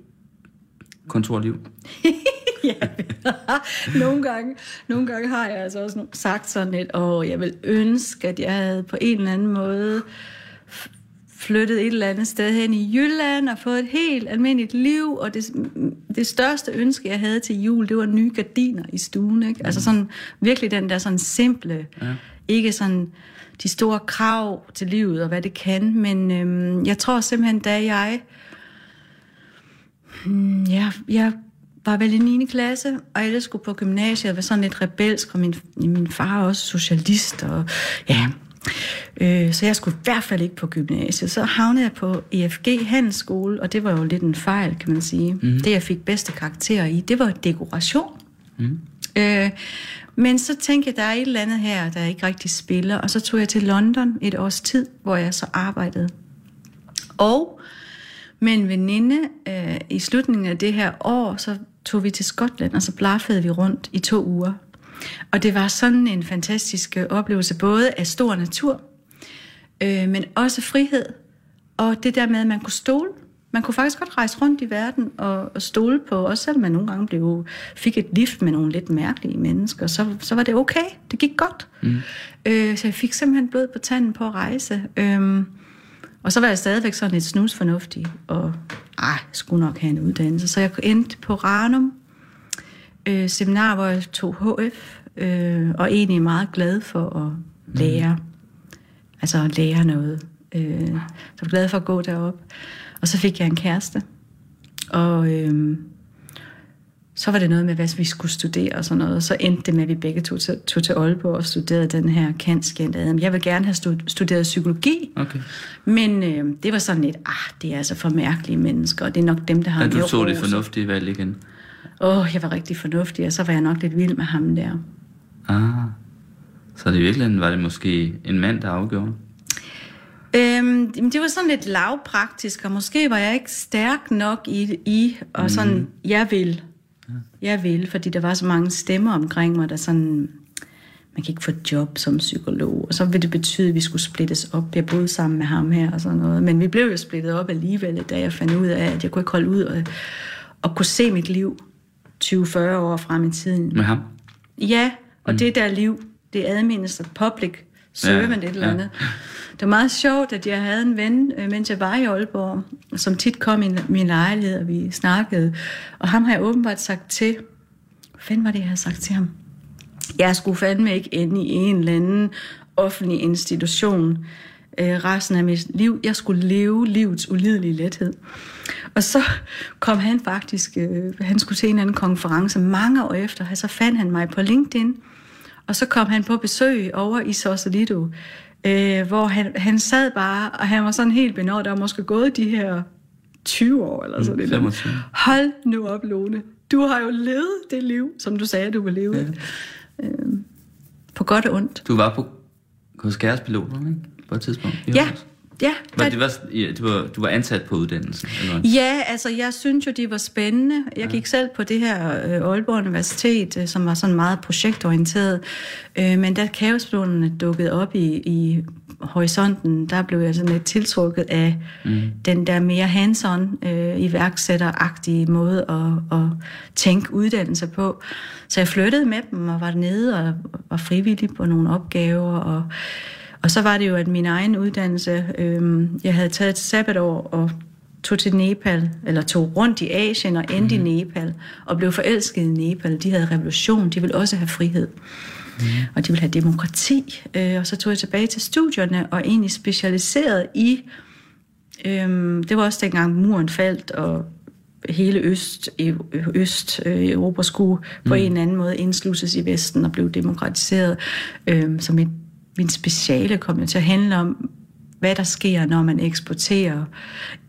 kontorliv. nogle, gange, nogle gange har jeg altså også sagt sådan lidt, og jeg vil ønske, at jeg havde på en eller anden måde flyttet et eller andet sted hen i Jylland og fået et helt almindeligt liv, og det, det største ønske, jeg havde til jul, det var nye gardiner i stuen. Ikke? Altså sådan virkelig den der sådan simple, ja. ikke sådan de store krav til livet og hvad det kan, men øhm, jeg tror simpelthen, da jeg Hmm, Ja, jeg var vel i 9. klasse, og jeg skulle på gymnasiet og var sådan lidt rebelsk, og min, min far er også socialist, og ja, øh, så jeg skulle i hvert fald ikke på gymnasiet. Så havnede jeg på EFG Handelsskole, og det var jo lidt en fejl, kan man sige. Mm. Det, jeg fik bedste karakter i, det var dekoration. Mm. Øh, men så tænkte jeg, der er et eller andet her, der ikke rigtig spiller, og så tog jeg til London et års tid, hvor jeg så arbejdede. Og med en veninde øh, i slutningen af det her år, så tog vi til Skotland, og så blaffede vi rundt i to uger. Og det var sådan en fantastisk øh, oplevelse, både af stor natur, øh, men også frihed. Og det der med, at man kunne stole. Man kunne faktisk godt rejse rundt i verden og, og stole på, også selvom man nogle gange blev, fik et lift med nogle lidt mærkelige mennesker, så, så var det okay. Det gik godt. Mm. Øh, så jeg fik simpelthen blod på tanden på at rejse. Øh, og så var jeg stadigvæk sådan lidt snusfornuftig, og ej, jeg skulle nok have en uddannelse. Så jeg endte på Ranum, øh, seminar, hvor jeg tog HF, øh, og egentlig meget glad for at lære. Mm. Altså at lære noget. Øh, så var glad for at gå derop. Og så fik jeg en kæreste. Og øh, så var det noget med, hvad vi skulle studere og sådan noget. Så endte det med, at vi begge tog til, tog til Aalborg og studerede den her kantskændte Adam. Jeg vil gerne have stud- studeret psykologi, Okay. men øh, det var sådan lidt, ah, det er altså for mærkelige mennesker, og det er nok dem, der har Ja, du så det fornuftige valg igen. Åh, oh, jeg var rigtig fornuftig, og så var jeg nok lidt vild med ham der. Ah. Så i virkeligheden var det måske en mand, der afgjorde. Øhm, det var sådan lidt lavpraktisk, og måske var jeg ikke stærk nok i, i og sådan, mm. jeg vil. Jeg vil, fordi der var så mange stemmer omkring mig, der sådan, man kan ikke få et job som psykolog, og så ville det betyde, at vi skulle splittes op. Jeg boede sammen med ham her og sådan noget, men vi blev jo splittet op alligevel, da jeg fandt ud af, at jeg kunne ikke holde ud og, og kunne se mit liv 20-40 år frem i tiden. Med ham? Ja, og mm. det der liv, det er administrativt public servant Ja, ja, et eller ja. andet. Det var meget sjovt, at jeg havde en ven, øh, mens jeg var i Aalborg, som tit kom i min lejlighed, og vi snakkede. Og ham har jeg åbenbart sagt til. Hvad fanden var det, jeg havde sagt til ham? Jeg skulle fandme ikke ende i en eller anden offentlig institution øh, resten af mit liv. Jeg skulle leve livets ulidelige lethed. Og så kom han faktisk, øh, han skulle til en eller anden konference mange år efter, og så fandt han mig på LinkedIn, og så kom han på besøg over i Sausalito, øh, hvor han, han sad bare, og han var sådan helt benådet, var måske gået de her 20 år eller sådan Mm, noget. 25. Hold nu op, Lone. Du har jo levet det liv, som du sagde, du ville leve. Ja. Øh, på godt og ondt. Du var på hos kærespiloterne, ikke? På et tidspunkt. i Ja, Aarhus. ja. Der- det var, ja, du, var, du var ansat på uddannelsen? Eller? hvad? Ja, altså jeg synes jo, de var spændende. Jeg gik selv på det her øh, Aalborg Universitet, øh, som var sådan meget projektorienteret. Øh, men da kaosplanerne dukkede op i, i horisonten, der blev jeg sådan lidt tiltrukket af mm. den der mere hands-on, øh, iværksætteragtige måde at, at tænke uddannelse på. Så jeg flyttede med dem og var nede og var frivillig på nogle opgaver og og så var det jo, at min egen uddannelse, øh, jeg havde taget et sabbatår og tog til Nepal, eller tog rundt i Asien og endte mm. i Nepal, og blev forelsket i Nepal. De havde revolution, de ville også have frihed. Mm. Og de ville have demokrati. Øh, og så tog jeg tilbage til studierne, og egentlig specialiseret i, øh, det var også dengang muren faldt, og hele Øst, Øst øh, Europa skulle på en eller anden måde indslusses i Vesten og blev demokratiseret. Øh, så mit, min speciale kom jo til at handle om, hvad der sker, når man eksporterer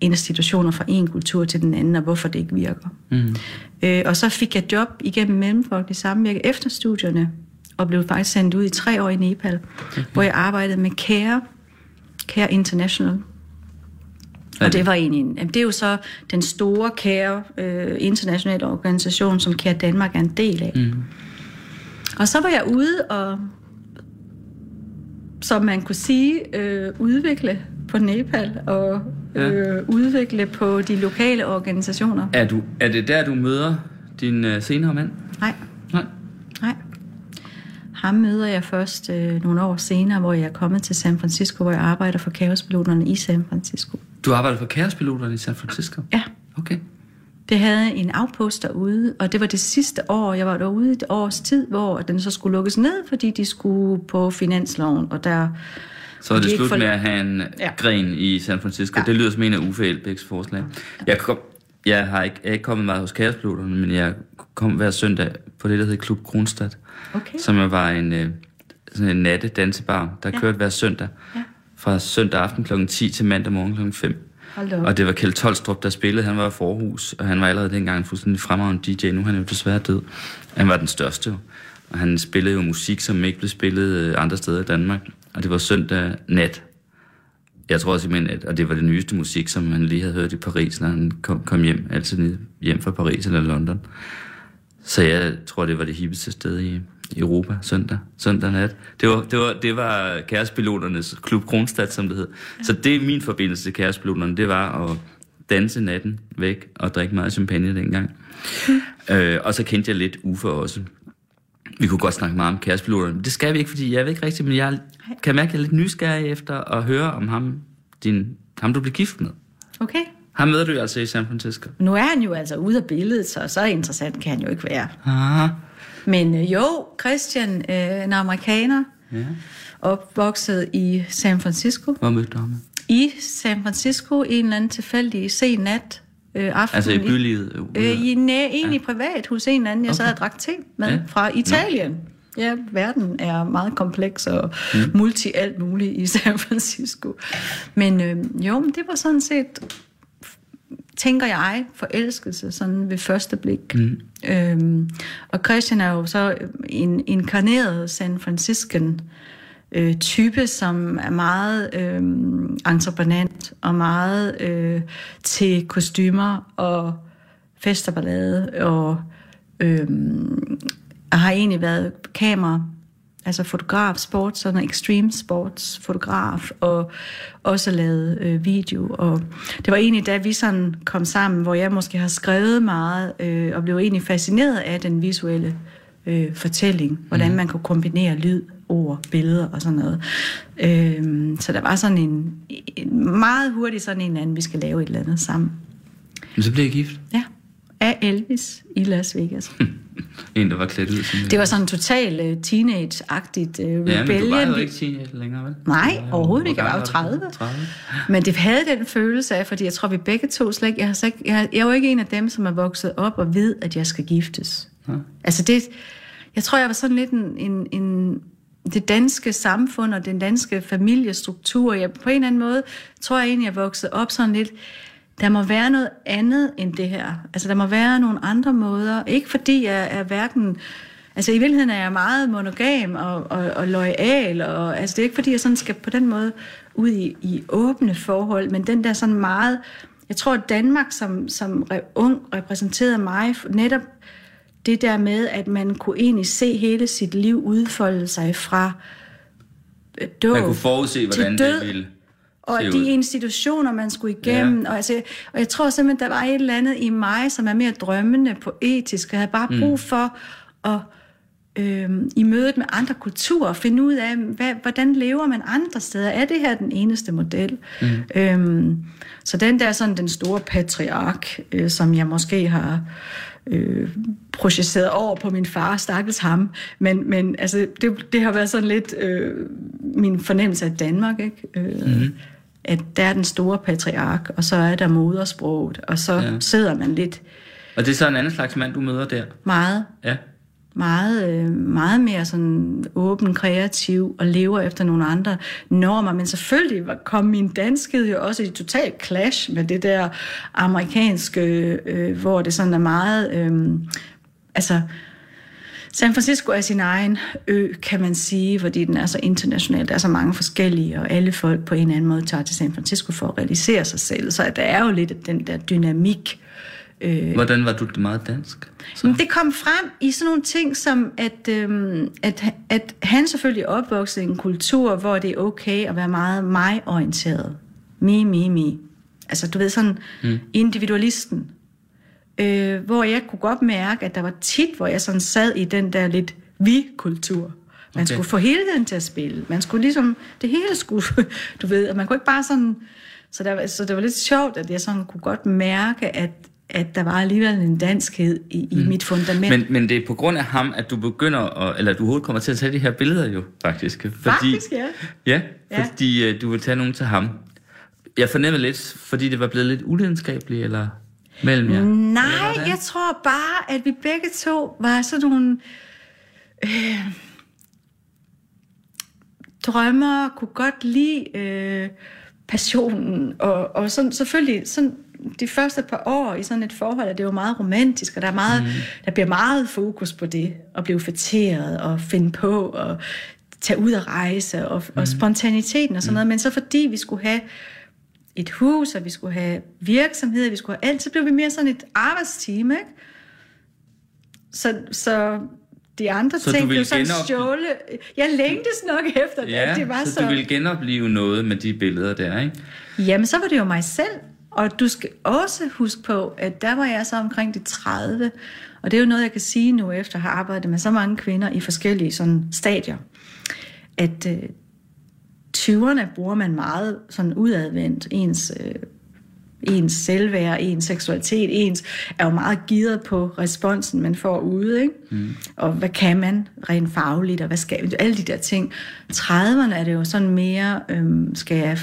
institutioner fra en kultur til den anden, og hvorfor det ikke virker. Mm. Øh, og så fik jeg job igennem Mellemfolkelig Samvirke efter studierne, og blev faktisk sendt ud i tre år i Nepal, okay. hvor jeg arbejdede med CARE, CARE International, Og det var egentlig, det er jo så den store kære øh, internationale organisation, som Kære Danmark er en del af. Mm. Og så var jeg ude og, som man kunne sige, øh, udvikle på Nepal og øh, udvikle på de lokale organisationer. Er, du, er det der, du møder din øh, senere mand? Nej, Nej. nej. Ham møder jeg først øh, nogle år senere, hvor jeg er kommet til San Francisco, hvor jeg arbejder for kaospiloterne i San Francisco. Du arbejder for kaospiloterne i San Francisco? Ja, Okay. Det havde en afpost derude, og det var det sidste år, jeg var derude et års tid, hvor den så skulle lukkes ned, fordi de skulle på finansloven, og der... Så er det de slut for- med at have en ja. Gren i San Francisco. Ja. Det lyder som en af Uffe Elbæks forslag. Jeg, kom, jeg har ikke, jeg er ikke kommet meget hos kaospiloterne, men jeg kom hver søndag på det, der hedder Klub Kronstadt. Okay. som var en, øh, sådan en natte dansebar, der. Ja. kørte hver søndag. Ja. Fra søndag aften kl. 10 til mandag morgen kl. 5. Hold da op. Og det var Kjeld Tolstrup, der spillede. Han var i forhus, og han var allerede dengang en fuldstændig fremragende DJ. Nu er han jo desværre død. Han var den største. Og han spillede jo musik, som ikke blev spillet øh, andre steder i Danmark. Og det var søndag nat. Jeg tror simpelthen, at og det var det nyeste musik, som han lige havde hørt i Paris, når han kom, kom hjem, altid ned- hjem fra Paris eller London. Så jeg tror, det var det hippeste sted i, i Europa søndag, søndag nat. Det var, det var, det var kærestepiloternes klub Kronstadt, som det hed. Så det er min forbindelse til kærestepiloterne, det var at danse natten væk og drikke meget champagne dengang. øh, og så kendte jeg lidt Uffe også. Vi kunne godt snakke meget om kærestepiloterne, men det skal vi ikke, fordi jeg ved ikke rigtigt, men jeg kan mærke, at jeg er lidt nysgerrig efter at høre om ham, din, ham du blev gift med. Okay. Ham møder du jo altså i San Francisco. Nu er han jo altså ude af billedet, så så interessant kan han jo ikke være. Ah, Men øh, jo, Christian, øh, en amerikaner, ja. opvokset i San Francisco. Hvor mødte du ham? I San Francisco en eller anden tilfældig sen nat. Øh, aften, Altså i bylivet? Øh, i næ, egentlig ja. privat hos en anden, jeg sad Okay. og drak te med Ja. fra Italien. Ja, verden er meget kompleks og mm. multi alt muligt i San Francisco. Men øh, jo, det var sådan set, tænker jeg, forelskelse sådan ved første blik. Mm. Øhm, og Christian er jo så en inkarneret San Franciscan øh, type, som er meget øh, entreprenant og meget øh, til kostymer og fest og ballade og øh, har egentlig været kamera altså fotograf, sports, sådan extreme sports fotograf, og også lavet øh, video. Og det var egentlig, da vi sådan kom sammen, hvor jeg måske har skrevet meget, øh, og blev egentlig fascineret af den visuelle øh, fortælling, hvordan man kunne kombinere lyd, ord, billeder og sådan noget. Øh, så der var sådan en, en meget hurtigt sådan en anden, vi skal lave et eller andet sammen. Men så blev jeg gift. Ja, af Elvis i Las Vegas. En, der var klædt ud som Det var sådan total uh, teenage-agtigt uh, rebellion. Ja, men du var jo ikke teenager længere, vel? Nej, overhovedet ikke. Jeg var jo gammel 30. 30. Men det havde den følelse af, fordi jeg tror, vi begge to slet ikke... Jeg, har ikke, jeg, jeg er jo ikke en af dem, som er vokset op og ved, at jeg skal giftes. Ja. Altså det... Jeg tror, jeg var sådan lidt en, en, en det danske samfund og den danske familiestruktur. Jeg, på en eller anden måde tror jeg egentlig, jeg voksede op sådan lidt... Der må være noget andet end det her. Altså, der må være nogle andre måder. Ikke fordi jeg er hverken... Altså, i virkeligheden er jeg meget monogam og, og, og loyal. Og, altså, det er ikke fordi, jeg sådan skal på den måde ud i, i åbne forhold, men den der sådan meget... Jeg tror, at Danmark som, som re, ung repræsenterede mig netop det der med, at man kunne egentlig se hele sit liv udfolde sig fra øh, dåb Man kunne forudse, til hvordan død, det ville og de ud. institutioner, man skulle igennem. Ja. Og, altså, og jeg tror simpelthen, der var et eller andet i mig, som er mere drømmende, poetisk, og jeg havde bare Mm. brug for at øhm, i mødet med andre kulturer finde ud af, hvad, hvordan lever man andre steder? Er det her den eneste model? Mm. Øhm, så den der sådan den store patriark, øh, som jeg måske har øh, projiceret over på min far, stakkels ham, men, men altså, det, det har været sådan lidt øh, min fornemmelse af Danmark, ikke? Øh, mm. At der er den store patriark, og så er der modersproget, og så Ja. sidder man lidt Og det er så en anden slags mand, du møder der. meget Ja. meget, øh, meget mere sådan åben, kreativ og lever efter nogle andre normer. Men selvfølgelig kom min danskhed jo også i total clash med det der amerikanske, øh, hvor det sådan er meget... Øh, altså, San Francisco er sin egen ø, kan man sige, fordi den er så international. Der er så mange forskellige, og alle folk på en eller anden måde tager til San Francisco for at realisere sig selv. Så der er jo lidt den der dynamik. Øh. Hvordan var du meget dansk? Så? Det kom frem i sådan nogle ting som, at, øhm, at, at han selvfølgelig er opvokset i en kultur, hvor det er okay at være meget mig-orienteret. Me, me, me. Altså, du ved, sådan mm. individualisten øh, hvor jeg kunne godt mærke, at der var tit, hvor jeg sådan sad i den der lidt vi-kultur. Man okay. skulle få helheden til at spille. Man skulle ligesom, det hele skulle, du ved, og man kunne ikke bare sådan, så, der, så det var lidt sjovt, at jeg sådan kunne godt mærke, at, at der var alligevel en danskhed i, i mm. mit fundament. Men, men det er på grund af ham, at du begynder, at, eller du overhovedet kommer til at tage de her billeder jo, faktisk. Fordi, faktisk, ja. Ja, fordi ja. Uh, du vil tage nogen til ham. Jeg fornemmer lidt, fordi det var blevet lidt ulidenskabeligt, eller mellem jer? Nej, jeg tror bare, at vi begge to var sådan nogle øh, drømmer, kunne godt lide øh, passionen, og, og sådan, selvfølgelig sådan, de første par år i sådan et forhold, at det er jo meget romantisk, og der, er meget, mm. der bliver meget fokus på det, at blive fætteret og finde på, og tage ud og rejse, og, mm. og spontaniteten og sådan mm. noget, men så fordi vi skulle have et hus, og vi skulle have virksomhed, vi skulle have alt, så blev vi mere sådan et arbejdsteam, ikke? Så, så de andre så ting blev sådan genop... stjåle. Jeg længtes nok efter ja, det. det var så, så du ville genopleve noget med de billeder der, ikke? Jamen, så var det jo mig selv. Og du skal også huske på, at der var jeg så omkring de 30. Og det er jo noget, jeg kan sige nu, efter at have arbejdet med så mange kvinder i forskellige sådan stadier. At øh, 20'erne bruger man meget sådan udadvendt ens, øh, ens selvværd, ens seksualitet, ens er jo meget givet på responsen, man får ude, ikke? Mm. Og hvad kan man rent fagligt, og hvad skal alle de der ting. 30'erne er det jo sådan mere, øh, skal jeg,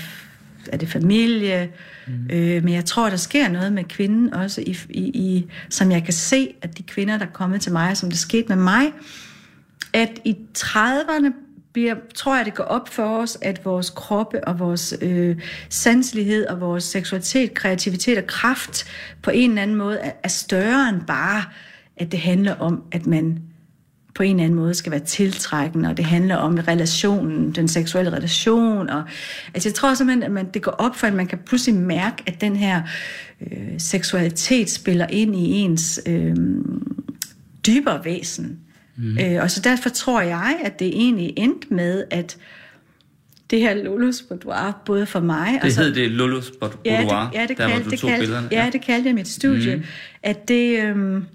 er det familie, mm. øh, men jeg tror, der sker noget med kvinden også, i, i, i, som jeg kan se, at de kvinder, der er kommet til mig, som det skete med mig, at i 30'erne bliver, tror jeg, det går op for os, at vores kroppe og vores øh, sanselighed og vores seksualitet, kreativitet og kraft på en eller anden måde er, er større end bare, at det handler om, at man på en eller anden måde skal være tiltrækkende, og det handler om relationen, den seksuelle relation. Og, altså jeg tror simpelthen, at man, det går op for, at man kan pludselig mærke, at den her øh, seksualitet spiller ind i ens øh, dybere væsen. Mm. Øh, og så derfor tror jeg, at det egentlig endte med, at det her Lulus Boudoir, både for mig... Det hed det Lulus Boudoir, ja, det, ja, det der kaldte, det kaldte, Ja, det kaldte jeg mit studie. Mm. At det øhm,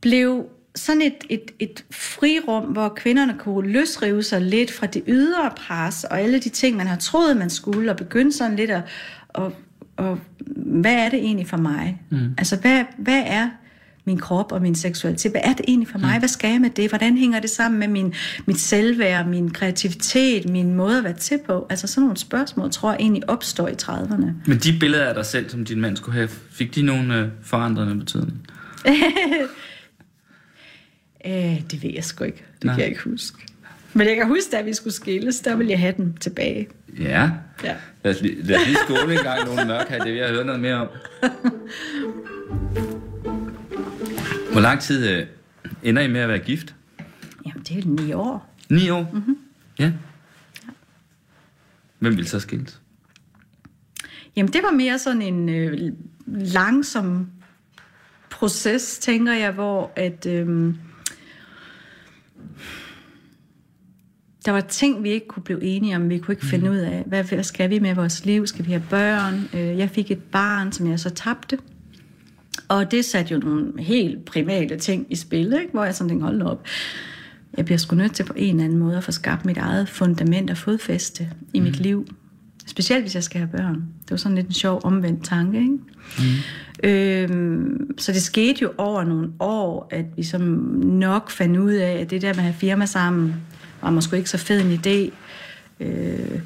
blev sådan et, et, et frirum, hvor kvinderne kunne løsrive sig lidt fra det ydre pres, og alle de ting, man har troet, man skulle, og begynde sådan lidt at... Og, og hvad er det egentlig for mig? Mm. Altså, hvad, hvad er min krop og min seksualitet. Hvad er det egentlig for mig? Mm. Hvad skal jeg med det? Hvordan hænger det sammen med min, mit selvværd, min kreativitet, min måde at være til på? Altså sådan nogle spørgsmål, tror jeg egentlig opstår i 30'erne. Men de billeder af dig selv, som din mand skulle have, fik de nogle øh, forandrende betydning? øh, det ved jeg sgu ikke. Det Nej. kan jeg ikke huske. Men jeg kan huske, da vi skulle skilles, der ville jeg have den tilbage. Ja. ja. Lad os lige, lad os lige skåle en gang nogle mørk her. Det vil jeg høre noget mere om. Hvor lang tid øh, ender I med at være gift? Jamen, det er ni år. Ni år? Mm-hmm. Ja. Hvem vil så skilles? Jamen, det var mere sådan en øh, langsom proces, tænker jeg, hvor at... Øh, der var ting, vi ikke kunne blive enige om. Vi kunne ikke finde mm. ud af, hvad, hvad skal vi med vores liv? Skal vi have børn? Øh, jeg fik et barn, som jeg så tabte. Og det satte jo nogle helt private ting i spil, ikke? hvor jeg sådan tænkte, hold op. Jeg bliver sgu nødt til på en eller anden måde at få skabt mit eget fundament og fodfæste i mm. mit liv. Specielt hvis jeg skal have børn. Det var sådan lidt en sjov omvendt tanke. Ikke? Mm. Øhm, så det skete jo over nogle år, at vi som nok fandt ud af, at det der med at have firma sammen, var måske ikke så fed en idé. Øh,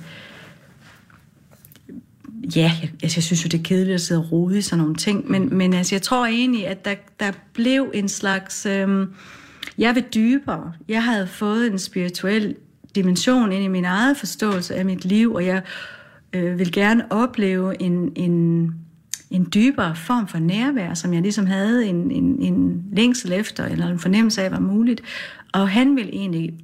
ja, jeg, altså, jeg synes jo, det er kedeligt at sidde og rode i sådan nogle ting, men, men altså, jeg tror egentlig, at der, der blev en slags... Øh, jeg vil dybere. Jeg havde fået en spirituel dimension ind i min eget forståelse af mit liv, og jeg øh, vil gerne opleve en, en, en dybere form for nærvær, som jeg ligesom havde en, en, en længsel efter, eller en fornemmelse af, var muligt. Og han ville egentlig,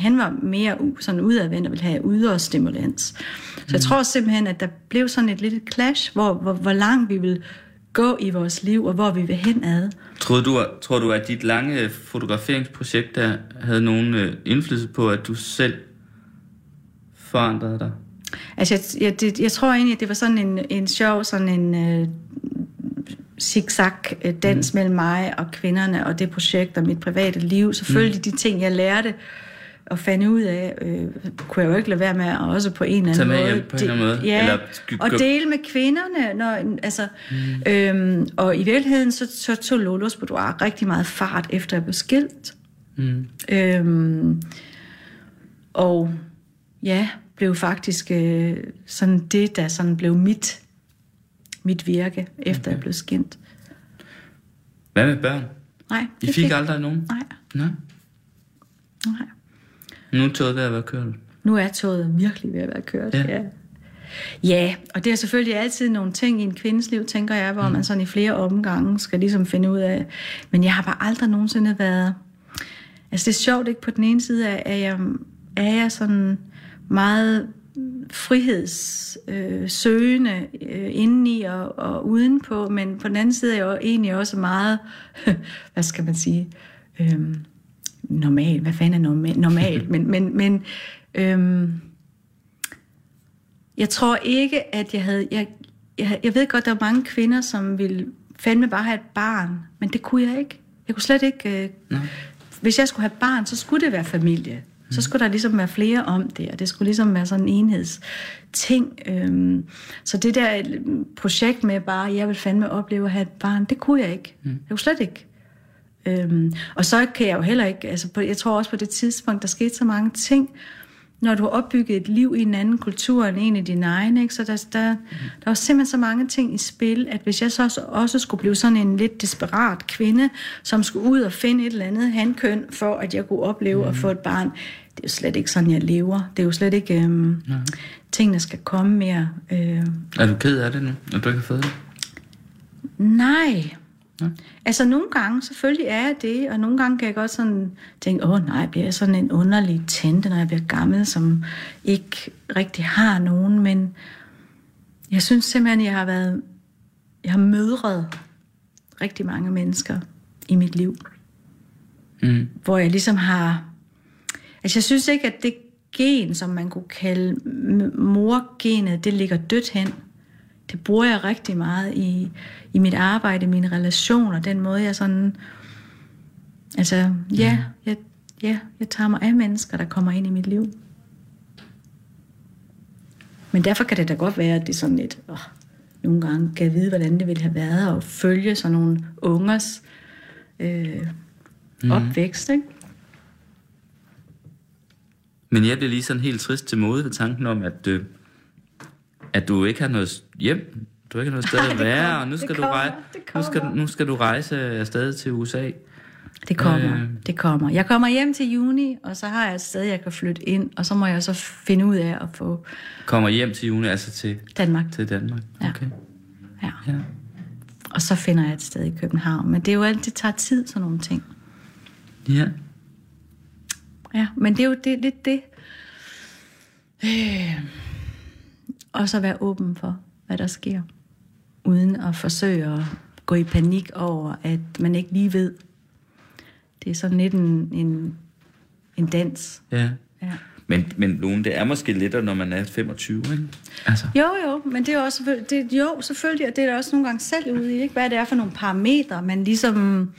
han var mere sådan udadvendt og ville have ydre stimulans. Så jeg tror simpelthen, at der blev sådan et lille clash, hvor, hvor, hvor langt vi vil gå i vores liv, og hvor vi vil hen ad. Tror du, tror du, at dit lange fotograferingsprojekt der havde nogen øh, indflydelse på, at du selv forandrede dig? Altså, jeg, jeg, det, jeg tror egentlig, at det var sådan en, en sjov, sådan en øh, zigzag-dans mm. mellem mig og kvinderne, og det projekt og mit private liv. Selvfølgelig mm. de ting, jeg lærte og fandt ud af, øh, kunne jeg jo ikke lade være med at også på en eller anden med måde. hjem på en eller anden måde? Ja, Eller og dele med kvinderne. Når, altså, mm. øhm, og i virkeligheden, så, så tog Lolos Boudoir rigtig meget fart, efter jeg blev skilt. Mm. Øhm, og ja, blev faktisk øh, sådan det, der sådan blev mit, mit virke, efter okay. jeg blev skilt. Hvad med børn? Nej, I det fik aldrig nogen? Nej, Nej. nej. Nu er toget ved at være kørt. Nu er toget virkelig ved at være kørt. Ja. Ja. Ja, og det er selvfølgelig altid nogle ting i en kvindes liv, tænker jeg, hvor mm. man sådan i flere omgange skal ligesom finde ud af. Men jeg har bare aldrig nogensinde været... Altså det er sjovt, ikke? På den ene side er, jeg, er jeg sådan meget frihedssøgende øh, øh, indeni og, og udenpå, men på den anden side er jeg jo egentlig også meget, hvad skal man sige, øhm, normal. Hvad fanden er normal? normal? men men, men øhm, jeg tror ikke, at jeg havde... Jeg, jeg, jeg ved godt, der er mange kvinder, som ville fandme bare have et barn, men det kunne jeg ikke. Jeg kunne slet ikke... Øh, Nej. hvis jeg skulle have barn, så skulle det være familie. Så skulle der ligesom være flere om det, og det skulle ligesom være sådan en enhedsting. Øhm, så det der øh, projekt med bare, jeg vil fandme opleve at have et barn, det kunne jeg ikke. Jeg kunne slet ikke. Øhm, og så kan jeg jo heller ikke, altså på, jeg tror også på det tidspunkt, der skete så mange ting, når du har opbygget et liv i en anden kultur end en af dine egne, ikke? så der, der, der var simpelthen så mange ting i spil, at hvis jeg så også, også skulle blive sådan en lidt desperat kvinde, som skulle ud og finde et eller andet handkøn, for at jeg kunne opleve mm. at få et barn, det er jo slet ikke sådan, jeg lever. Det er jo slet ikke, øhm, tingene skal komme mere. Øh, Er du ked af det nu, at du ikke har fået det? Nej. Altså nogle gange, selvfølgelig er jeg det, og nogle gange kan jeg godt sådan tænke, åh nej, bliver jeg sådan en underlig tante, når jeg bliver gammel, som ikke rigtig har nogen, men jeg synes simpelthen, jeg har været, jeg har mødret rigtig mange mennesker i mit liv, Mm. hvor jeg ligesom har, altså jeg synes ikke, at det gen, som man kunne kalde morgenet, det ligger dødt hen. Det bruger jeg rigtig meget i, i mit arbejde, mine relationer, den måde jeg sådan, altså ja, jeg, ja, jeg tager mig af mennesker, der kommer ind i mit liv. Men derfor kan det da godt være, at det er sådan lidt, åh, nogle gange kan jeg vide, hvordan det ville have været at følge sådan nogle ungers øh, mm. opvækst, ikke? Men jeg bliver lige sådan helt trist til mode ved tanken om, at, øh, at du ikke har noget hjem. Du ikke har noget sted at være, og nu skal, du kommer, rejse, det nu, skal, nu skal du rejse afsted til USA. Det kommer, Øh. det kommer. Jeg kommer hjem til juni, og så har jeg et sted, jeg kan flytte ind, og så må jeg så finde ud af at få Kommer hjem til juni, altså til, Danmark. til Danmark. Ja. Okay. Ja. Ja. Og så finder jeg et sted i København. Men det er jo alt, det tager tid, sådan nogle ting. ja. Ja, men det er jo det, lidt det. Øh. Og så være åben for, hvad der sker. Uden at forsøge at gå i panik over, at man ikke lige ved. Det er sådan lidt en, en, en dans. ja. Ja. Men, men Lone, det er måske lettere, når man er 25, ikke? Altså. Jo, jo, men det er også det, jo, selvfølgelig, og det er der også nogle gange selv ude i, ikke? hvad det er for nogle parametre, man ligesom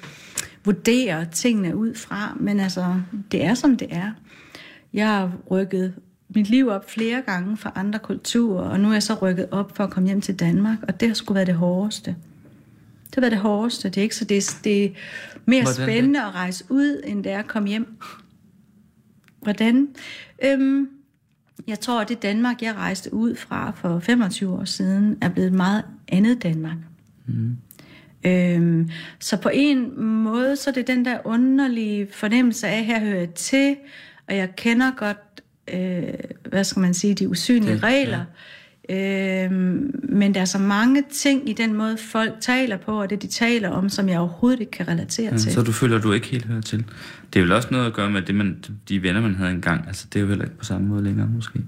vurderer tingene ud fra, men altså, det er som det er. Jeg har rykket mit liv op flere gange fra andre kulturer, og nu er jeg så rykket op for at komme hjem til Danmark, og det har sgu været det hårdeste. Det har været det hårdeste. Det er ikke så det, er- det er mere Hvordan det? spændende at rejse ud, end det er at komme hjem. Hvordan? Øhm, jeg tror, at det Danmark, jeg rejste ud fra for 25 år siden, er blevet et meget andet Danmark. Mm. Øhm, så på en måde, så er det den der underlige fornemmelse af, her hører jeg til, og jeg kender godt, øh, hvad skal man sige, de usynlige Det, regler. Øh, men der er så mange ting i den måde, folk taler på, og det de taler om, som jeg overhovedet ikke kan relatere Ja, til. så du føler, du ikke helt hører til. Det er vel også noget at gøre med det, man, de venner, man havde engang. Altså, det er jo heller ikke på samme måde længere, måske.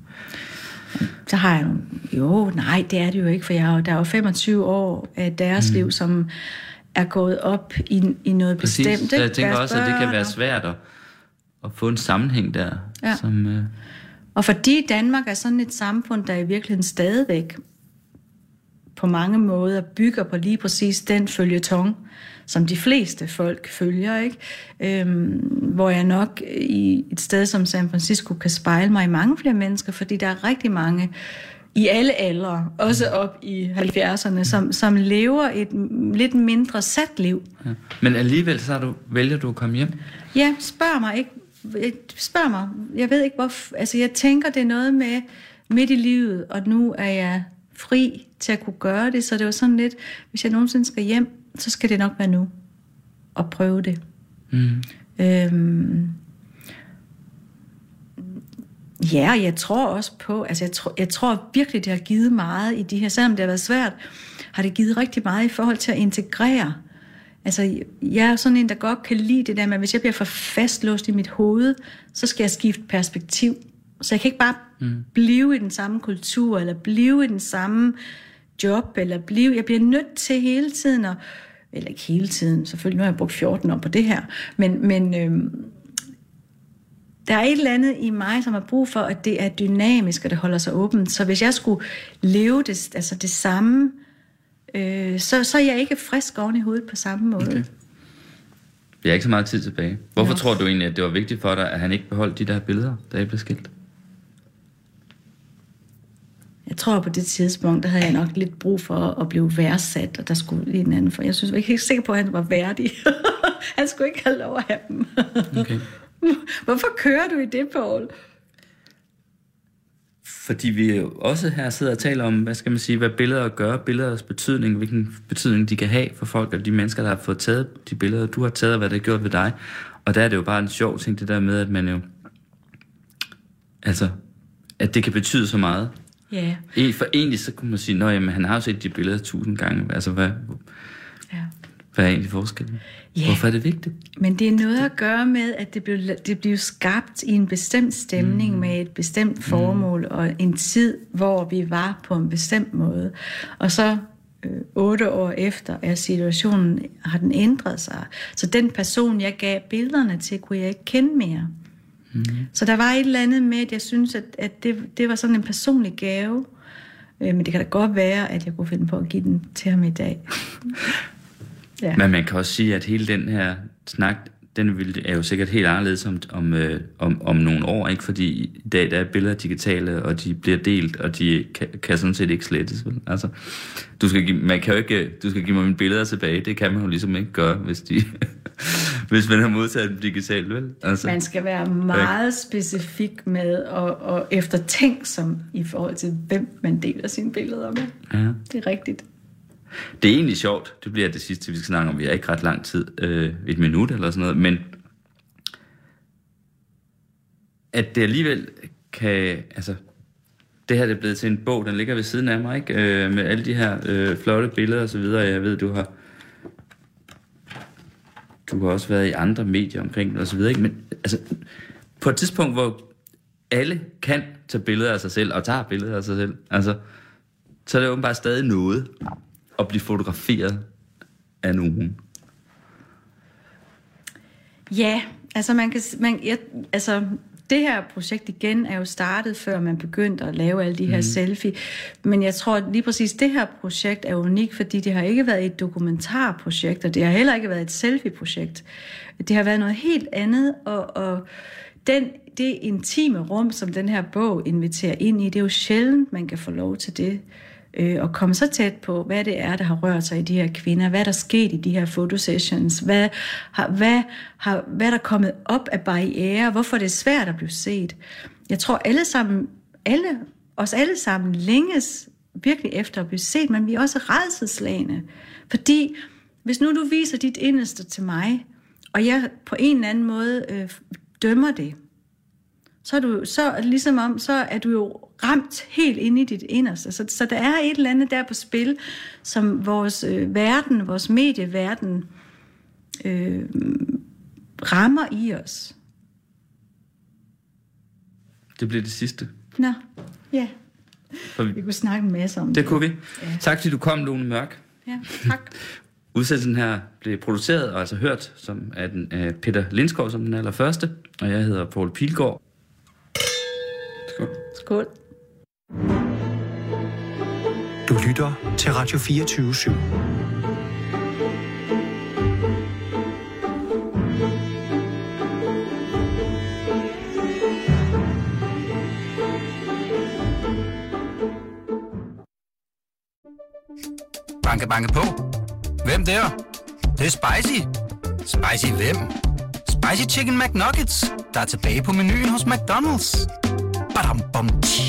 Så har jeg. Jo, nej, det er det jo ikke, for jeg har, der er jo 25 år af deres mm. liv, som er gået op i, i noget Præcis. bestemt. Så jeg ikke? tænker Deres også, at det kan være svært at, at få en sammenhæng der. Ja. Som, øh, Og fordi Danmark er sådan et samfund, der i virkeligheden stadigvæk på mange måder bygger på lige præcis den følgetong, som de fleste folk følger, ikke? Øhm, hvor jeg nok i et sted som San Francisco kan spejle mig i mange flere mennesker, fordi der er rigtig mange i alle aldre, også op i 70'erne, som, som lever et lidt mindre sat liv. ja. Men alligevel så du, vælger du at komme hjem. Ja, spørg mig ikke. Spørg mig. Jeg ved ikke, hvor... Altså, jeg tænker, det er noget med midt i livet, og nu er jeg fri til at kunne gøre det, så det var sådan lidt, hvis jeg nogensinde skal hjem, så skal det nok være nu. Og prøve det. Mm. Øhm, ja, og jeg tror også på, altså jeg tror, jeg tror virkelig, det har givet meget i de her, selvom det har været svært, har det givet rigtig meget i forhold til at integrere. Altså, jeg er sådan en, der godt kan lide det der med, at hvis jeg bliver for fastlåst i mit hoved, så skal jeg skifte perspektiv. Så jeg kan ikke bare mm. blive i den samme kultur, eller blive i den samme job, eller blive... Jeg bliver nødt til hele tiden at... Eller ikke hele tiden, selvfølgelig, nu har jeg brugt 14 år på det her, men, men øhm, der er et eller andet i mig, som har brug for, at det er dynamisk, og det holder sig åbent. Så hvis jeg skulle leve det, altså det samme, øh, så, så er jeg ikke frisk oven i hovedet på samme måde. Okay. Vi har ikke så meget tid tilbage. Hvorfor Nå. tror du egentlig, at det var vigtigt for dig, at han ikke beholdt de der billeder, da I blev skilt? Jeg tror på det tidspunkt, der havde jeg nok lidt brug for at blive værdsat, og der skulle en anden for. Jeg synes, jeg ikke helt sikker på, at han var værdig. han skulle ikke have lov at have dem. Okay. Hvorfor kører du i det, Paul? Fordi vi også her sidder og taler om, hvad skal man sige, hvad billeder gør, billeders betydning, hvilken betydning de kan have for folk, og de mennesker, der har fået taget de billeder, du har taget, og hvad det har gjort ved dig. Og der er det jo bare en sjov ting, det der med, at man jo, altså, at det kan betyde så meget. Ja, E- For egentlig så kunne man sige, at han har jo set de billeder tusind gange. Altså, hvad. Hvad er egentlig forskellen? Ja. Hvorfor er det vigtigt? Men det er noget at gøre med, at det blev, det blev skabt i en bestemt stemning mm. med et bestemt formål mm. og en tid, hvor vi var på en bestemt måde. Og så øh, otte år efter er situationen, har den ændret sig. Så den person, jeg gav billederne til, kunne jeg ikke kende mere. Mm. Så der var et eller andet med, at jeg synes, at, at det, det var sådan en personlig gave. Øh, men det kan da godt være, at jeg kunne finde på at give den til ham i dag. ja. Men man kan også sige, at hele den her snak, den vil, er jo sikkert helt anderledes om, om, øh, om, om nogle år, ikke? Fordi i dag der er billeder digitale, og de bliver delt, og de kan, kan sådan set ikke slettes. Vel? Altså, du skal give, man kan jo ikke, du skal give mig mine billeder tilbage, det kan man jo ligesom ikke gøre, hvis, de, hvis man har modtaget dem digitalt, vel? Altså, Man skal være meget specifik med og, og eftertænksom i forhold til, hvem man deler sine billeder med. ja. Det er rigtigt. Det er egentlig sjovt. Det bliver det sidste, vi skal snakke om. Vi har ikke ret lang tid. Øh, et minut eller sådan noget. Men at det alligevel kan... Altså, det her det er blevet til en bog, den ligger ved siden af mig, ikke? Øh, med alle de her øh, flotte billeder og så videre. Jeg ved, du har... Du har også været i andre medier omkring det og så videre, ikke? Men altså, på et tidspunkt, hvor alle kan tage billeder af sig selv, og tager billeder af sig selv, altså, så er det åbenbart stadig noget at blive fotograferet af nogen. Ja, altså man kan... Man, jeg, altså, det her projekt igen er jo startet, før man begyndte at lave alle de her mm. selfie. Men jeg tror at lige præcis, det her projekt er unikt, fordi det har ikke været et dokumentarprojekt, og det har heller ikke været et selfie-projekt. Det har været noget helt andet, og, og den, det intime rum, som den her bog inviterer ind i, det er jo sjældent, man kan få lov til det. Øh, og komme så tæt på, hvad det er, der har rørt sig i de her kvinder, hvad der er sket i de her fotosessions, hvad, har, hvad, har, hvad der er kommet op af barriere, hvorfor det er svært at blive set. Jeg tror alle sammen, alle, os alle sammen længes virkelig efter at blive set, men vi er også redselslagende. Fordi hvis nu du viser dit inderste til mig, og jeg på en eller anden måde øh, dømmer det, så er, du, så ligesom om, så er du jo ramt helt ind i dit inderste. Så, så der er et eller andet der på spil, som vores øh, verden, vores medieverden, øh, rammer i os. Det bliver det sidste. Nå, ja. For vi, Vi kunne snakke en masse om det. det kunne vi. Tak fordi du kom, Lone Mørk. Ja, tak. Udsendelsen her blev produceret og altså hørt som af, den, af Peter Lindskov som den allerførste, og jeg hedder Paul Pilgaard. Skål. Du lytter til Radio 24 /7. Banke, banke på. Hvem der? Det, det er spicy. Spicy hvem? Spicy Chicken McNuggets, der er tilbage på menuen hos McDonald's. Badum, bom, tji.